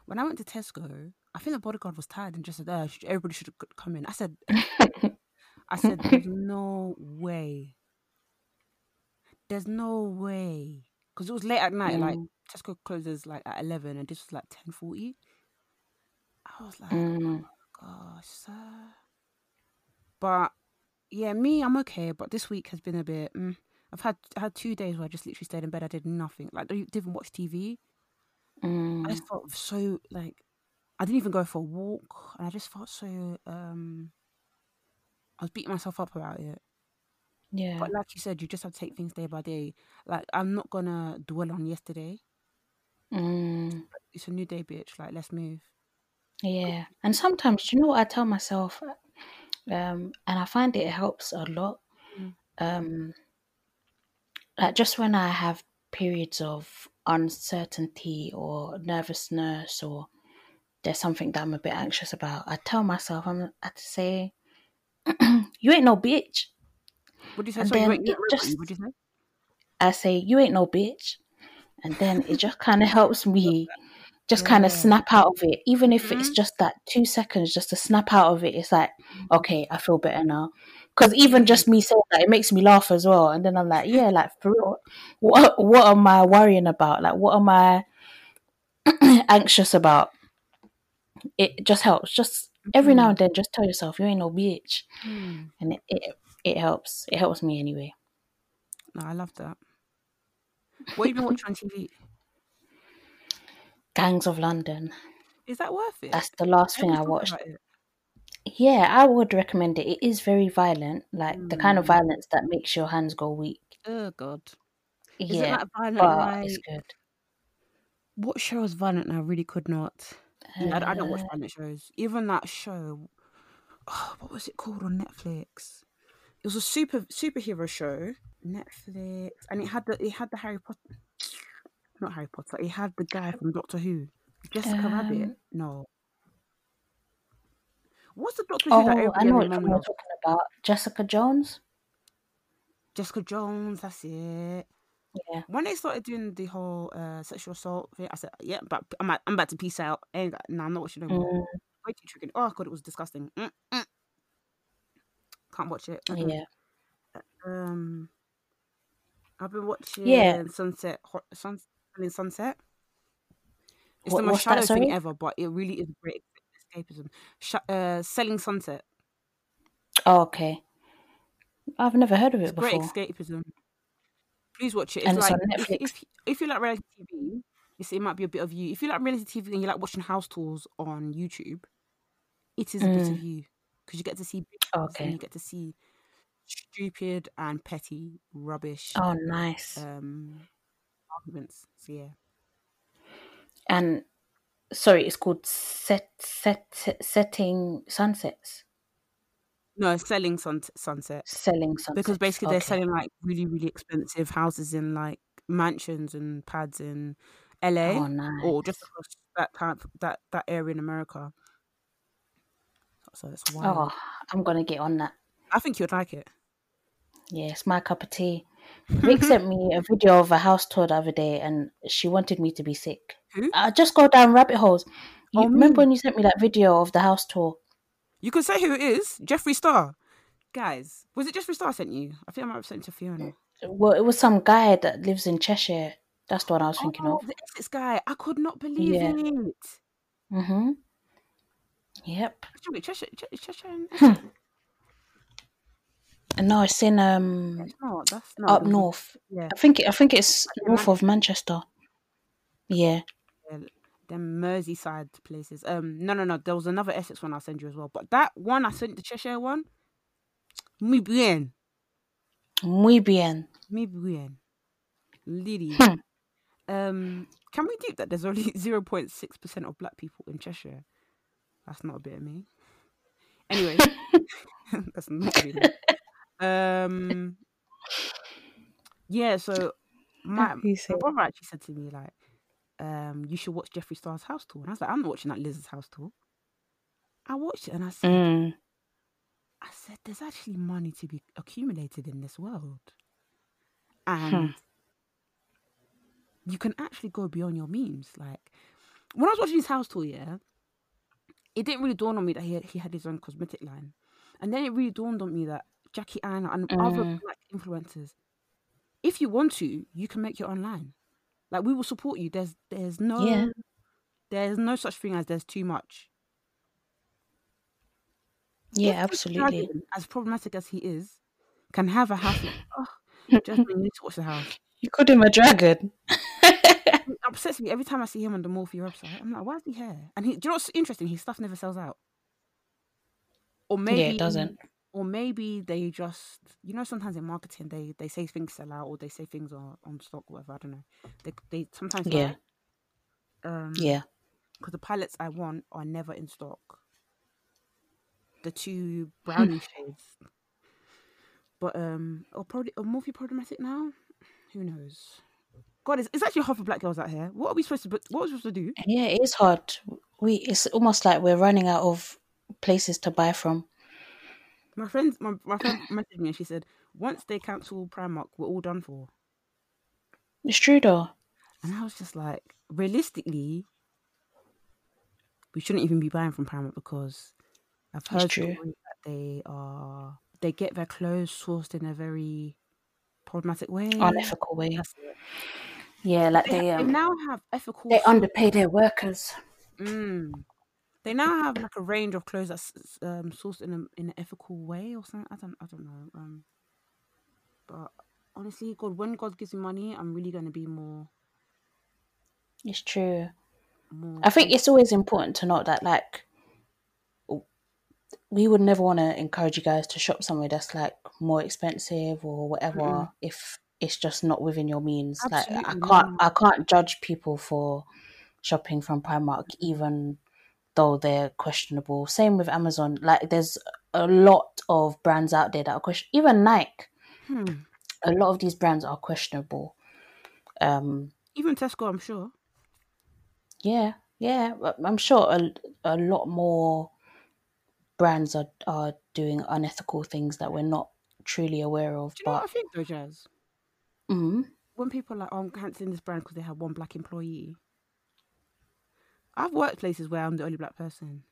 when I went to Tesco, I think the bodyguard was tired and just said, uh, sh- everybody should come in. I said, I said, there's no way. There's no way. Because it was late at night. Like, Mm, Tesco closes like at 11 and this was like 10.40. I was like, mm, gosh, sir. But yeah, me, I'm okay. But this week has been a bit. Mm, I've had I had two days where I just literally stayed in bed. I did nothing. Like, I didn't even watch TV. I mm, just felt so like I didn't even go for a walk, and I just felt so. um I was beating myself up about it. yeah, But like you said, you just have to take things day by day. Like I'm not gonna dwell on yesterday. mm, It's a new day, bitch. Like let's move. yeah. And sometimes, do you know what I tell myself? Um, and I find it helps a lot. Mm. Um, like just when I have periods of uncertainty or nervousness or there's something that I'm a bit anxious about, I tell myself I'm I say, "You ain't no bitch." What do you say? And Sorry, you then you it just, What do you say? I say, "You ain't no bitch," and then it just kind of helps me just kind of snap out of it, even if it's Mhm. just that two seconds, just to snap out of it. It's like, okay, I feel better now. Because even just me saying that, it makes me laugh as well. And then I'm like, yeah, like for real, what what am I worrying about? Like, what am I anxious about? It just helps. Just every now Mhm. and then, just tell yourself you ain't no bitch, Mm. and it it, it helps. It helps me anyway. No, I love that. What have you been watching on TV? Gangs of London. Is that worth it? That's the last thing I watched. talking about it. Yeah, I would recommend it. It is very violent, like the kind of Mm. violence that makes your hands go weak. Oh God. Is it Yeah, like violent? but it's good. what show is violent? I really could not. Yeah, I, I don't watch planet shows. Even that show. Oh, what was it called on Netflix? It was a super superhero show. Netflix, and it had the it had the Harry Potter. Not Harry Potter. It had the guy from Doctor Who. Jessica Rabbit. um, No. What's the Doctor Who that oh, I know and which their one mum you're talking about. Jessica Jones. Jessica Jones. That's it. Yeah. when they started doing the whole uh, sexual assault thing, I said, "Yeah, but I'm I'm about to peace out." Got, nah, I'm not watching more. Mm, Way too triggering. Oh god, it was disgusting. Mm, mm. Can't watch it. Mm-mm. yeah. Um, I've been watching Yeah. Sunset, Hot- Sun, Selling Sunset. It's the most shallow thing ever, but it really is great escapism. Sh- uh, Selling Sunset. Oh, okay. I've never heard of It's it great before. escapism. Please watch it. It's And it's like on if Netflix. if if you like reality TV, it's, it might be a bit of you. If you like reality TV and you like watching house tours on YouTube, it is a bit of Mm, you because you get to see and okay. you get to see stupid and petty rubbish Oh, nice. um arguments. So yeah, And sorry, it's called set set setting sunsets, no, selling sun- sunset selling sunset. because basically they're selling like really really expensive houses in like mansions and pads in LA Oh, nice. or just across that of, that that area in America. So that's why Oh, I'm gonna get on that. I think you'd like it. Yeah, it's my cup of tea. Vic sent me a video of a house tour the other day, and she wanted me to be sick. Who? I just go down rabbit holes. You Oh, remember me. when you sent me that video of the house tour? You can say who it is, Jeffree Star. Guys, was it Jeffree Star sent you? I think I might have sent it to Fiona. Well, it was some guy that lives in Cheshire. That's the one I was thinking oh, of. the Essex guy. I could not believe Yeah. it. Mm-hmm. Yep. Wait, Cheshire, Cheshire, Cheshire and Hmm. No, it's in um It's not. That's not. up north. Yeah. I think I think it's north of Manchester. Yeah. Them Merseyside places. Um, no, no, no. There was another Essex one I'll send you as well. But that one I sent the Cheshire one. Muy bien, Muy bien. muy bien, Lily. Hmm. Um, can we do that there's only zero point six percent of black people in Cheshire? That's not a bit of me. Anyway, that's not really. Um, yeah. So my my brother actually said to me like, um, you should watch Jeffree Star's house tour, and I was like, I'm not watching that Liz's house tour. I watched it and I said, Mm. I said, there's actually money to be accumulated in this world. Hmm. And you can actually go beyond your means. Like, when I was watching his house tour, yeah, it didn't really dawn on me that he had, he had his own cosmetic line. And then it really dawned on me that Jackie Aina and other Mm. black influencers, if you want to, you can make your own line. Like, we will support you. There's there's no Yeah. there's no such thing as there's too much. Yeah, If absolutely. dragon, as problematic as he is, can have a house. oh, Jasmine, you need to watch the house. You called him a dragon. It upsets me every time I see him on the Morphe website. I'm like, why is he here? And he, do you know what's interesting? His stuff never sells out. Or maybe Yeah, it doesn't. Or maybe they just, you know, sometimes in marketing they they say things sell out or they say things are on stock, whatever. I don't know. They they sometimes Yeah. lie. Um, Yeah. because the pilots I want are never in stock. The two Hmm. brownie shades. But um, or probably or Morphe problematic now. Who knows? God, it's, it's actually hard for black girls out here. What are we supposed to? What are we supposed to do? Yeah, it is hard. We it's almost like we're running out of places to buy from. My friend, my, my friend messaged me and she said, once they cancel Primark, we're all done for. It's true though. And I was just like, realistically, we shouldn't even be buying from Primark because I've heard that they are they get their clothes sourced in a very problematic way. Unethical way. Yeah, like They, they they um now have ethical. they underpay their workers. Mm. They now have like a range of clothes that's um, sourced in a in an ethical way or something. I don't I don't know. Um, but honestly, God, when God gives me money, I'm really going to be more It's true. more. I think it's always important to note that like we would never want to encourage you guys to shop somewhere that's like more expensive or whatever Mm-mm. if it's just not within your means. like I can't not. I can't judge people for shopping from Primark even though they're questionable. Same with Amazon. Like there's a lot of brands out there that are question even Nike. Hmm. A lot of these brands are questionable. Um Even Tesco, I'm sure. Yeah, yeah. I'm sure a, a lot more brands are, are doing unethical things that we're not truly aware of. Do you know what But I think though, Jas? mm, When people are like, oh, I'm cancelling this brand because they have one black employee. I've worked places where I'm the only black person.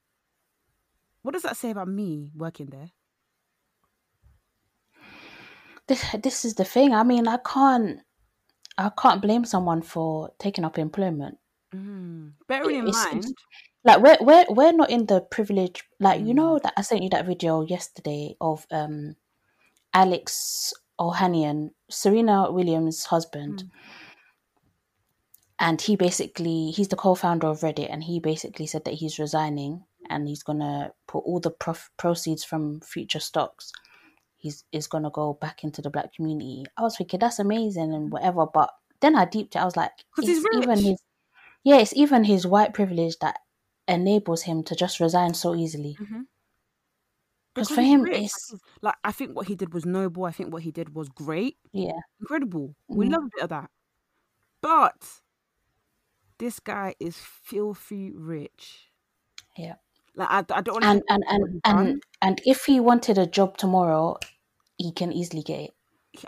What does that say about me working there? this this is the thing. I mean, I can't I can't blame someone for taking up employment. Mm. Bearing in It's- mind, Like we're we're we're not in the privilege. Like you Mm. know that I sent you that video yesterday of um Alex Ohanian, Serena Williams' husband. Mm. And he basically he's the co-founder of reddit and he basically said that he's resigning and he's gonna put all the prof- proceeds from future stocks he's is gonna go back into the black community i was thinking that's amazing and whatever but then i deeped it i was like 'Cause he's it's even his yeah it's even his white privilege that enables him to just resign so easily Mhm. because Because for him rich. It's like I think what he did was noble. I think what he did was great, yeah incredible. We Mm. love a bit of that. But this guy is filthy rich. Yeah. Like I, I don't And and and and, and if he wanted a job tomorrow, he can easily get it.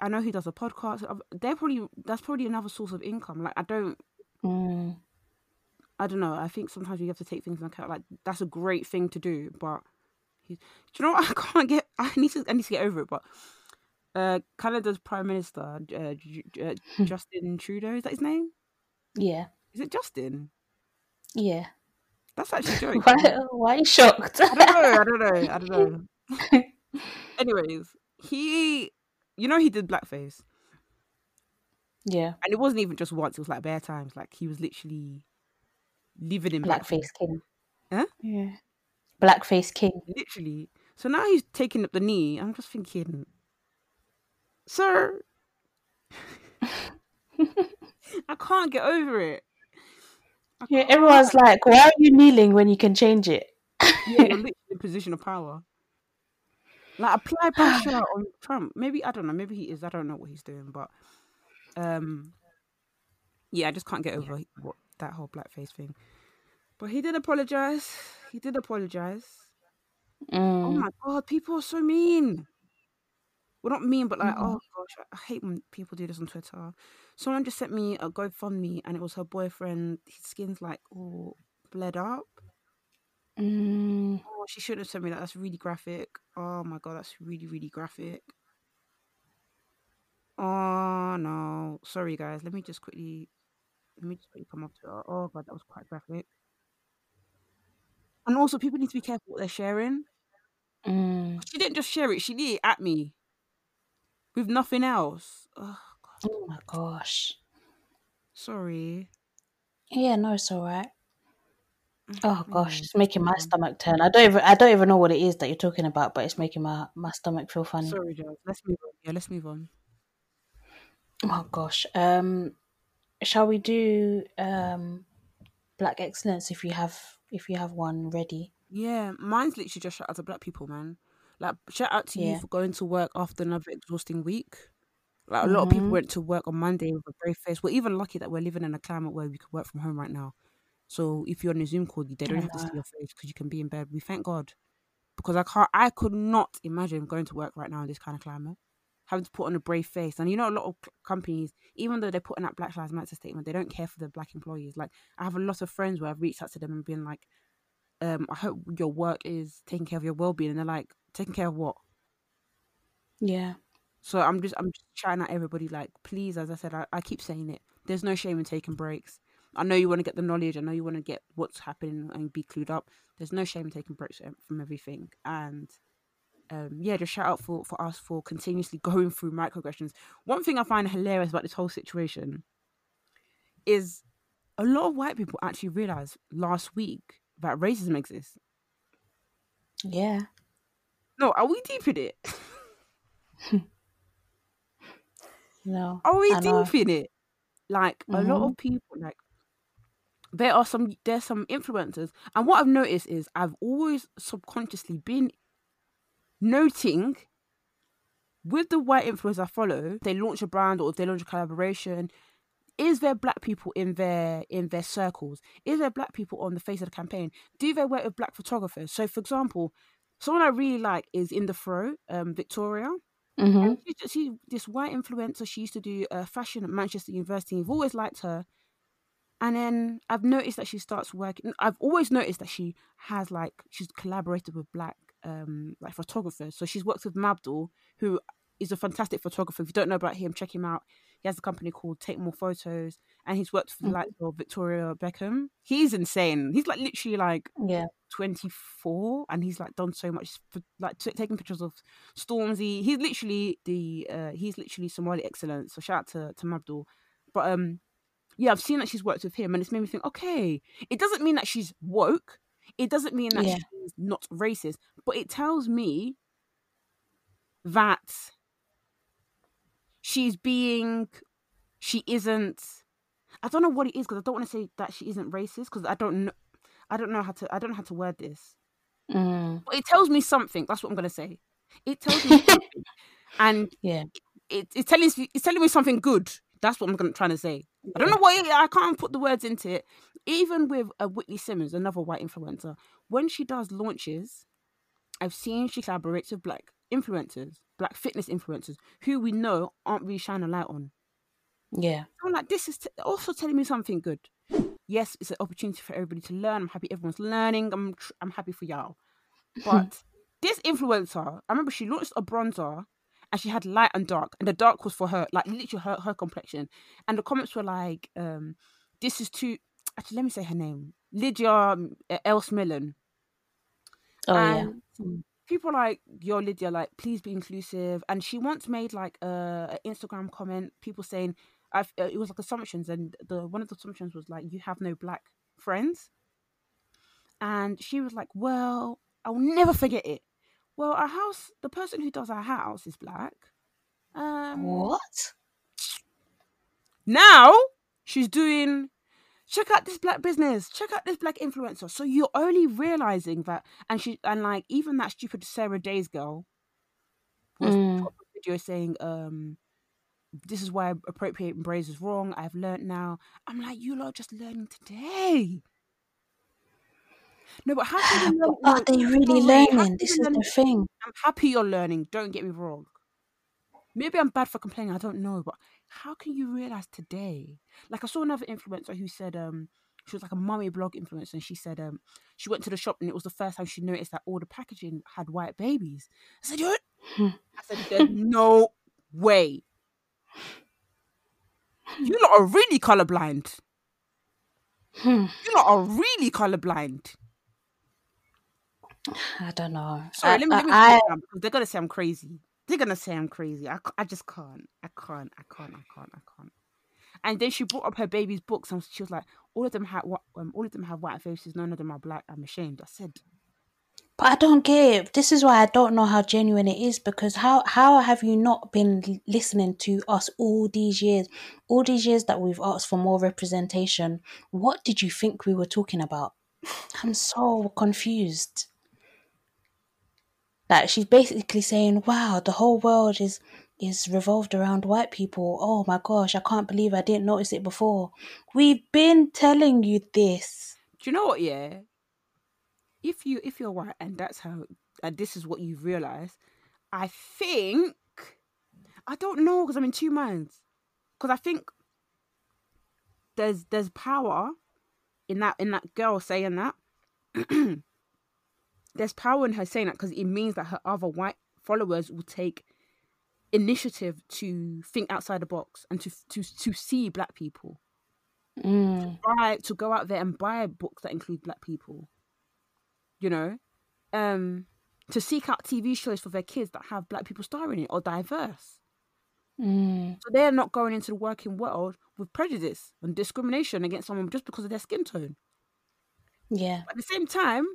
I know he does a podcast. They're probably that's probably another source of income. Like I don't, Mm. I don't know. I think sometimes you have to take things into account. Like that's a great thing to do, but do you know what? I can't get. I need to. I need to get over it. But uh, Canada's Prime Minister uh, J- J- uh, Justin Trudeau is that his name? Yeah. Is it Justin? Yeah. That's actually a joke. Why why are you shocked? I don't know. I don't know. I don't know. Anyways, he, you know, he did blackface, yeah. and it wasn't even just once. It was like bare times. Like he was literally living in blackface. Blackface king. Huh? Yeah. Blackface king. literally. So now he's taking up the knee. I'm just thinking, sir, I can't get over it. Yeah, everyone's like, why are you kneeling when you can change it? Yeah, you're literally in a position of power. Like apply pressure on Trump. Maybe I don't know. Maybe he is. I don't know what he's doing, but um, yeah, I just can't get over what that whole blackface thing. But he did apologize. He did apologize. Oh Mm. my god, people are so mean. Well, not mean, but like, Mhm. oh gosh, I I hate when people do this on Twitter. Someone just sent me a GoFundMe, and it was her boyfriend. His skin's like all bled up. Mm. Oh, she shouldn't have sent me that. That's really graphic. Oh my god, that's really really graphic. Oh no, sorry guys. Let me just quickly, let me just quickly come up to her. Oh god, that was quite graphic. And also, people need to be careful what they're sharing. Mm. She didn't just share it; she did it at me with nothing else. Oh god, Oh my gosh. sorry. Yeah, no, it's all right. Oh gosh, it's making my stomach turn. I don't even I don't even know what it is that you're talking about, but it's making my my stomach feel funny. sorry, Joe. Let's move on. Yeah, let's move on. Oh gosh. Um, shall we do um black excellence if you have if you have one ready? Yeah, mine's literally just shout out to black people, man. Like shout out to you for going to work after another exhausting week. Like a lot of people Mhm. went to work on Monday with a brave face. We're even lucky that we're living in a climate where we can work from home right now. So if you're on a Zoom call, they don't have to see your face because you can be in bed. We thank God because I can't. I could not imagine going to work right now in this kind of climate, having to put on a brave face. And you know, a lot of companies, even though they're putting out Black Lives Matter statement, they don't care for their black employees. Like I have a lot of friends where I've reached out to them and been like, um, "I hope your work is taking care of your well being," and they're like, "Taking care of what?" Yeah. So I'm just I'm just trying out everybody like please as I said I, I keep saying it. There's no shame in taking breaks. I know you want to get the knowledge. I know you want to get what's happening and be clued up. There's no shame in taking breaks from- from everything. And um yeah just shout out for for us for continuously going through microaggressions. One thing I find hilarious about this whole situation is a lot of white people actually realized last week that racism exists. Yeah. No are we deep in it No. Are we deep in it? Like a lot of mm-hmm. people, like there are some there's some influencers, and what I've noticed is I've always subconsciously been noting with the white influencers I follow, they launch a brand or if they launch a collaboration, is there black people in their in their circles? Is there black people on the face of the campaign? Do they work with black photographers? So for example, someone I really like is in the throw, um, Victoria. Mm-hmm. And she, she this white influencer. She used to do uh, fashion at Manchester University. I've always liked her, and then I've noticed that she starts working. I've always noticed that she has like she's collaborated with black um like photographers. So she's worked with Mabdul, who is a fantastic photographer. If you don't know about him, check him out. He has a company called Take More Photos, and he's worked for the Mhm. likes of Victoria Beckham. He's insane. He's like literally like Yeah. 24 and he's like done so much for like t- taking pictures of Stormzy. He's literally the uh he's literally Somali excellence. So shout out to to Mabdul. But um yeah, I've seen that she's worked with him and it's made me think, okay, it doesn't mean that she's woke. It doesn't mean that Yeah. she's not racist, but it tells me that she's being she isn't I don't know what it is because I don't want to say that she isn't racist because I don't know I don't know how to I don't know how to word this. Mm. But it tells me something. That's what I'm gonna say. It tells me something. and Yeah. it, it's telling me it's telling me something good. That's what I'm gonna trying to say. I don't know what it- I can't put the words into it. Even with uh, Whitney Simmons, another white influencer, when she does launches, I've seen she collaborates with black influencers, black fitness influencers, who we know aren't really shining a light on. Yeah. I'm like, this is t- also telling me something good. Yes, it's an opportunity for everybody to learn. I'm happy everyone's learning. I'm tr- I'm happy for y'all. But this influencer, I remember she launched a bronzer and she had light and dark, and the dark was for her, like literally her, her complexion. And the comments were like, um, "This is too." Actually, let me say her name, Lydia um, Elise Millen. Oh yeah. People like yo lydia like please be inclusive and she once made like a, a instagram comment people saying I've, it was like assumptions and the one of the assumptions was like you have no black friends. And she was like well i'll never forget it. Well our house the person who does our house is black. Um What? now she's doing check out this black business. Check out this black influencer. So you're only realizing that and she and like even that stupid sarah days girl was Mm. put up a video saying um this is why appropriating braids is wrong. I've learned now. I'm like you lot are just learning today. No but how can you learn are they really learning? This is learn- the thing. i'm happy you're learning don't get me wrong. Maybe i'm bad for complaining i don't know but how can you realize today? Like i saw another influencer who said um she was like a mummy blog influencer and she said um she went to the shop and it was the first time she noticed that all the packaging had white babies. I said you Hmm. i said there's no way you lot are really colorblind. Hmm. you lot are really colorblind. I don't know. sorry I, let me, let me I, because they're gonna say i'm crazy. They're gonna say i'm crazy. I, I just can't. I can't. I can't. I can't. I can't. And then she brought up her baby's books and she was like all of them have what um, all of them have white faces. None of them are black. I'm ashamed. I said But I don't it. This is why I don't know how genuine it is because how how have you not been listening to us all these years? All these years that we've asked for more representation. What did you think we were talking about? I'm so confused. Like she's basically saying, "Wow, the whole world is is revolved around white people. Oh my gosh, I can't believe I didn't notice it before. We've been telling you this." do you know what yeah if you if you're white and that's how and this is what you've realized i think i don't know because i'm in two minds. Because i think there's there's power in that in that girl saying that. There's power in her saying that because it means that her other white followers will take initiative to think outside the box and to to to see black people. Mm, buy to go out there and buy books that include black people you know um to seek out tv shows for their kids that have black people starring in it or diverse mm, so they're not going into the working world with prejudice and discrimination against someone just because of their skin tone yeah. But at the same time,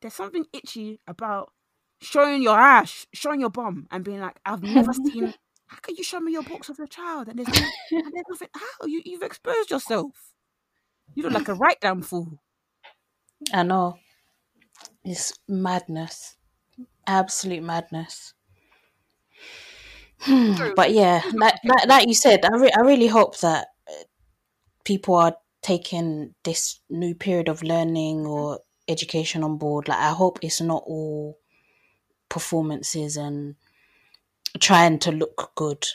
there's something itchy about showing your ass, showing your bum, and being like, I've never seen. How can you show me your box of your child? And there's, no, and there's nothing. How you you've exposed yourself? You look like a right damn fool. I know. It's madness. Absolute madness. So, but yeah, like, like, like you said, I, re- I really hope that uh, people are taking this new period of learning or education on board. Like, I hope it's not all performances and trying to look good.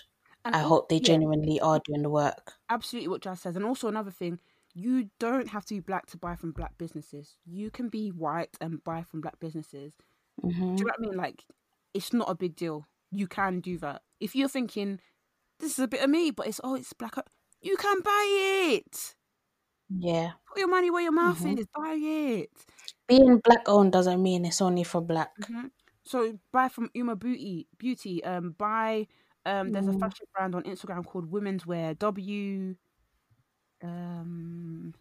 and I hope they yeah, genuinely are doing the work. absolutely what Jas says. And also another thing, you don't have to be black to buy from black businesses. You can be white and buy from black businesses. hmm Do you know what I mean? Like, it's not a big deal. You can do that. If you're thinking, this is a bit of me, but it's, oh, it's black, you can buy it. Yeah. Put your money where your mouth Mhm. is. Buy it. Being black owned doesn't mean it's only for black. hmm So buy from UOMA Beauty. Beauty. Um, buy. Um, there's a Mm. fashion brand on Instagram called Women's Wear. W. Um,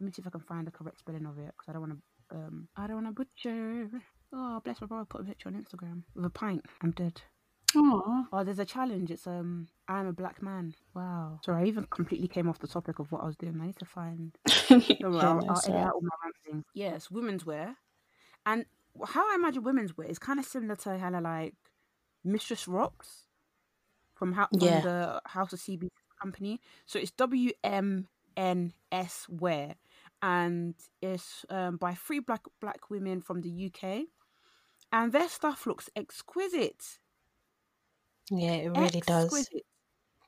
let me see if I can find the correct spelling of it because I don't want to. Um, I don't want to butcher. Oh, bless my brother. Put a picture on Instagram with a pint. I'm dead. Aw. Oh, there's a challenge. It's um, I'm a black man. Wow. Sorry, I even completely came off the topic of what I was doing. I need to find Don't worry, Yeah, I'll, I'll edit out all my rambling. Yes, women's wear, and how I imagine women's wear is kind of similar to kind of like Mistress Rocks from how from the House of CB company. So it's W M N S Wear, and it's um, by three black black women from the UK, and their stuff looks exquisite. Yeah, it really does.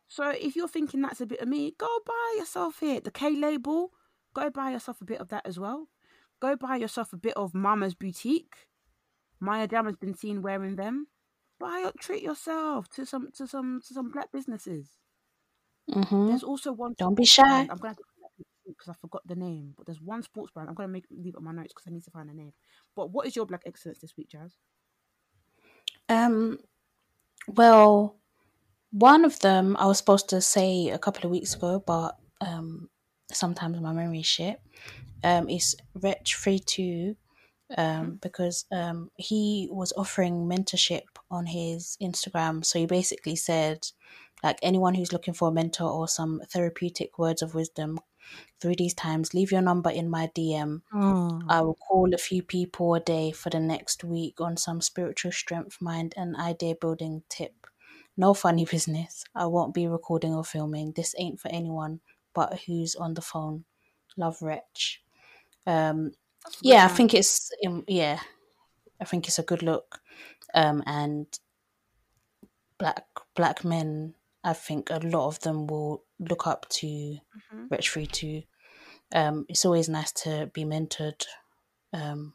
So if you're thinking that's a bit of me, go buy yourself it. The K label, go buy yourself a bit of that as well. Go buy yourself a bit of Mama's Boutique. Maya Jama has been seen wearing them. Buy up, treat yourself to some to some to some black businesses. Hmm There's also one. Don't be shy. brand. I'm gonna because I forgot the name, but there's one sports brand. I'm gonna make leave it on my notes because I need to find the name. But what is your black excellence this week, Jas? Um, well, one of them I was supposed to say a couple of weeks ago, but um, sometimes my memory is shit. Um, is Wretch 32, um, because um he was offering mentorship on his Instagram. So he basically said, like anyone who's looking for a mentor or some therapeutic words of wisdom through these times, leave your number in my DM. I will call a few people a day for the next week on some spiritual strength, mind, and idea building tip. No funny business. I won't be recording or filming. This ain't for anyone but who's on the phone. Love, Wretch. Um, that's a good yeah, I think it's um, yeah, I think it's a good look. Um, and black black men, I think a lot of them will look up to Mhm. Wretch 32. Um, it's always nice to be mentored um,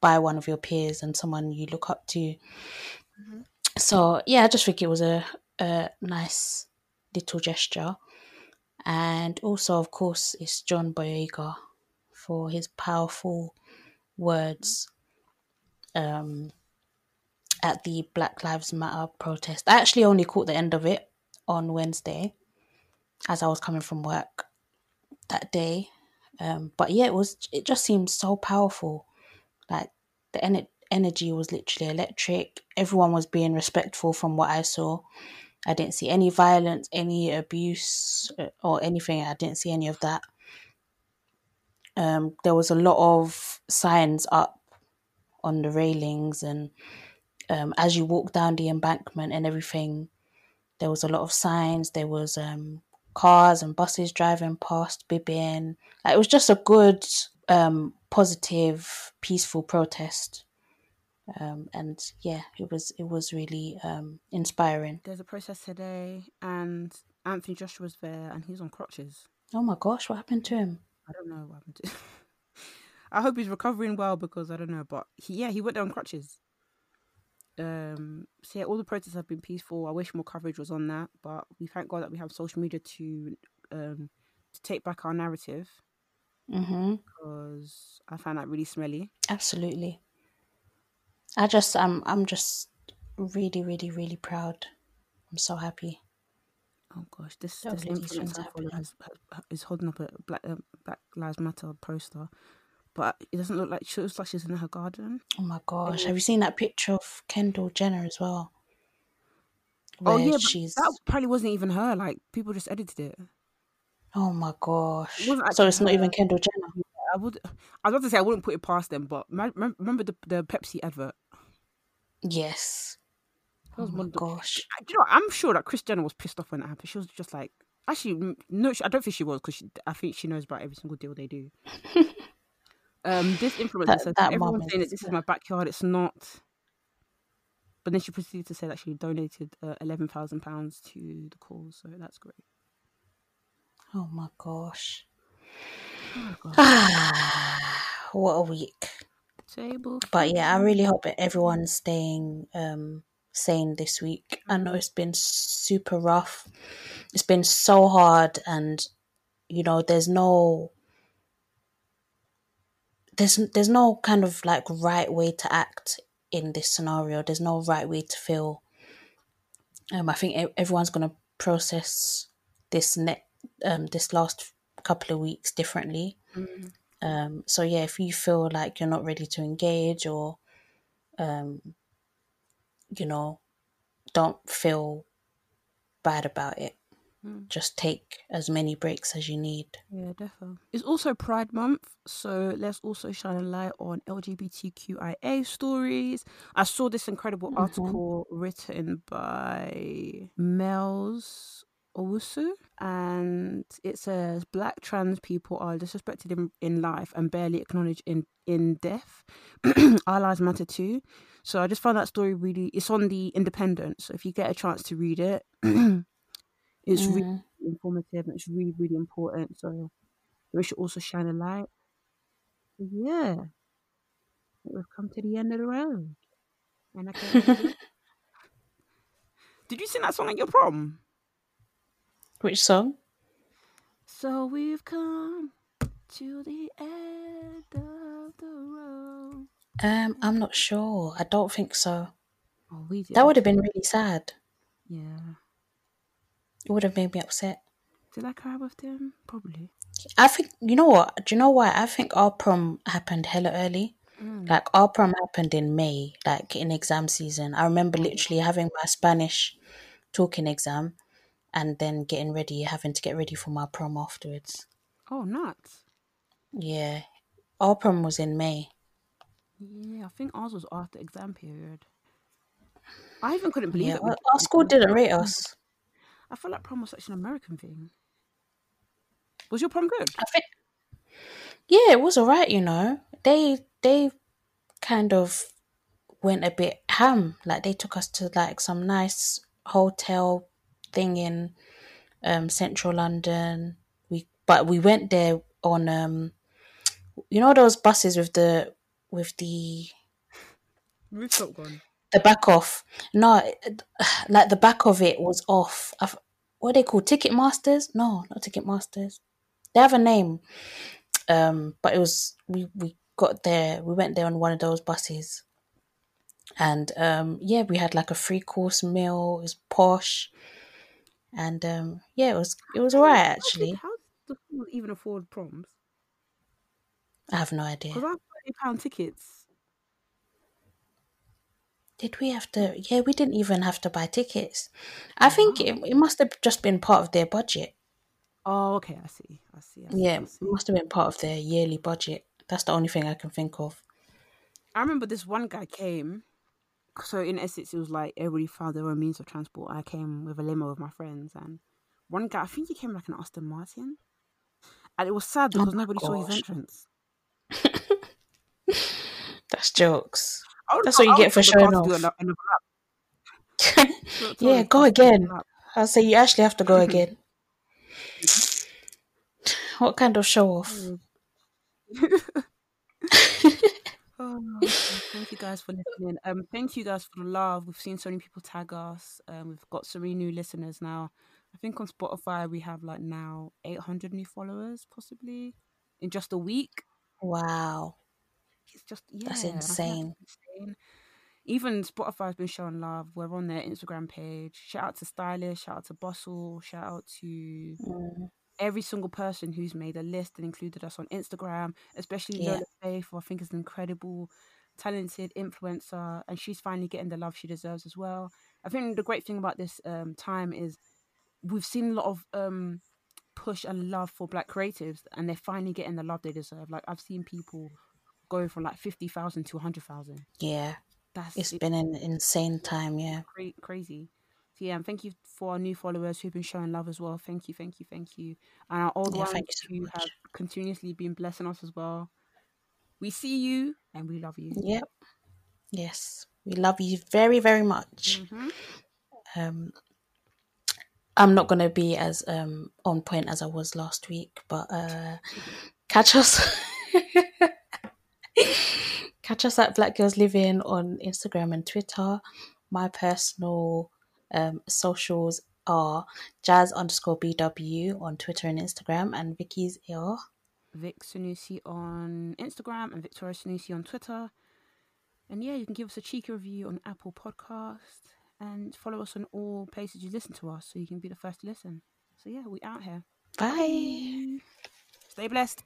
by one of your peers and someone you look up to. Mhm. So yeah, I just think it was a, a nice little gesture. And also, of course, it's John Boyega for his powerful words um, at the Black Lives Matter protest. I actually only caught the end of it on Wednesday as I was coming from work that day. Um, but yeah, it was. It just seemed so powerful. Like the en- energy was literally electric. Everyone was being respectful from what I saw. I didn't see any violence, any abuse, uh, or anything. I didn't see any of that. Um, there was a lot of signs up on the railings, and um, as you walk down the embankment and everything, there was a lot of signs. There was um, cars and buses driving past, bibbing. Like, it was just a good, um, positive, peaceful protest. Um, and yeah, it was it was really um, inspiring. There's a process today, and Anthony Joshua's there, and he's on crutches. Oh my gosh, what happened to him? I don't know what happened to. I hope he's recovering well because I don't know, but he, yeah, he went there on crutches. Um, so yeah, all the protests have been peaceful. I wish more coverage was on that, but we thank God that we have social media to um to take back our narrative hmm because I found that really smelly. Absolutely. I just I'm I'm just really really really proud. I'm so happy. Oh gosh, this That this all of these things influencer I follow happening. has, has is holding up a black um, Black Lives Matter poster, but it doesn't look like she looks like she's in her garden. Oh my gosh, have you seen that picture of Kendall Jenner as well? Oh Where yeah, but she's that probably wasn't even her. Like people just edited it. oh my gosh. wasn't So it's not her. even Kendall Jenner. I would. I was about to say I wouldn't put it past them, but remember the the Pepsi advert? Yes. Oh my one gosh. You know? I'm sure that Kris Jenner was pissed off when that happened. She was just like, actually, no, I don't think she was because I think she knows about every single deal they do. um, this influencer That- says that everyone's saying that this is my backyard. It's not. But then she proceeded to say that she donated uh, eleven thousand pounds to the cause, so that's great. Oh my gosh. Oh, God. what a week. Table. But yeah, I really hope that everyone's staying um sane this week. I know it's been super rough. It's been so hard and you know, there's no there's there's no kind of like right way to act in this scenario. There's no right way to feel. Um I think everyone's going to process this net um this last couple of weeks differently. Mm. Um, so yeah, if you feel like you're not ready to engage or, um, you know, don't feel bad about it, Mm. just take as many breaks as you need. Yeah, definitely. It's also Pride Month, so let's also shine a light on LGBTQIA stories. I saw this incredible Mhm. article written by Mel's Owusu, and it says black trans people are disrespected in, in life and barely acknowledged in in death. Our lives matter too. So I just found that story really. It's on the Independent, so if you get a chance to read it, it's Mm. really informative and it's really really important. So we should also shine a light. Yeah, we've come to the end of the road, and I can't. Did you sing that song at your prom? Which song? So we've come to the end of the road. Um, I'm not sure. I don't think so. Oh, we did. That would have been really sad. Yeah. It would have made me upset. Did I cry with them? Probably. I think you know what? Do you know why? I think our prom happened hella early. Mm. Like our prom happened in May, like in exam season. I remember literally having my Spanish talking exam and then getting ready, having to get ready for my prom afterwards. Oh, nuts. Yeah. Our prom was in May. Yeah, I think ours was after exam period. I even couldn't believe Yeah. it. our school didn't rate us. I feel like prom was such an American thing. Was your prom good? I think Yeah, it was alright, you know. They they kind of went a bit ham. Like they took us to like some nice hotel thing in um central London. We but we went there on um you know those buses with the with the Rooftop gone. The back off. No, like the back of it was off. I f- What are they called? Ticket Masters? No, not Ticket Masters. They have a name. Um, but it was we we got there. We went there on one of those buses, and um, yeah, we had like a three course meal. It was posh, and um, yeah, it was it was alright How actually. did, how did the schools even afford proms? I have no idea. Because I have thirty pound tickets. Did we have to? Yeah, we didn't even have to buy tickets. I think it, it must have just been part of their budget. Oh, okay. I see. I see. I see. Yeah, I, it must have been part of their yearly budget. That's the only thing I can think of. I remember this one guy came. So in Essex, it was like everybody found their own means of transport. I came with a limo with my friends, and one guy, I think he came like an Aston Martin, and it was sad oh because Oh nobody saw his entrance. That's jokes. Would- That's what you get for showing car to do off. ano- another lap. Tell- tell yeah, go car to do again. I'll say you actually have to go again. what kind of show off? Oh, thank you guys for listening. Um, thank you guys for the love. We've seen so many people tag us. Um, we've got so many new listeners now. I think on Spotify we have like now 800 new followers, possibly in just a week. Wow. It's just yeah, That's insane. That's Even Spotify's been showing love. We're on their Instagram page. Shout out to Stylist. Shout out to Bustle. Shout out to Mm, every single person who's made a list and included us on Instagram, especially Yeah. Lola Faith, who I think is an incredible, talented influencer, and she's finally getting the love she deserves as well. I think the great thing about this um, time is we've seen a lot of um, push and love for Black creatives, and they're finally getting the love they deserve. Like I've seen people go from like fifty thousand to hundred thousand. yeah. That's It's it- been an insane time, yeah. cra- crazy. So yeah, and thank you for our new followers who've been showing love as well. Thank you, thank you, thank you. And our old Yeah, ones thank you so who have continuously been blessing us as well. We see you and we love you. Yep. Yes. We love you very, very much. Mhm. Um I'm not gonna be as um on point as I was last week, but uh catch us catch us at Black Gals Livin' on Instagram and Twitter. My personal um socials are jas underscore BW on Twitter and Instagram and Vicky's are Vic Sanusi on Instagram and Victoria Sanusi on Twitter. And yeah, you can give us a cheeky review on Apple Podcast and follow us on all places you listen to us so you can be the first to listen. So yeah, we out here. Bye. Stay blessed.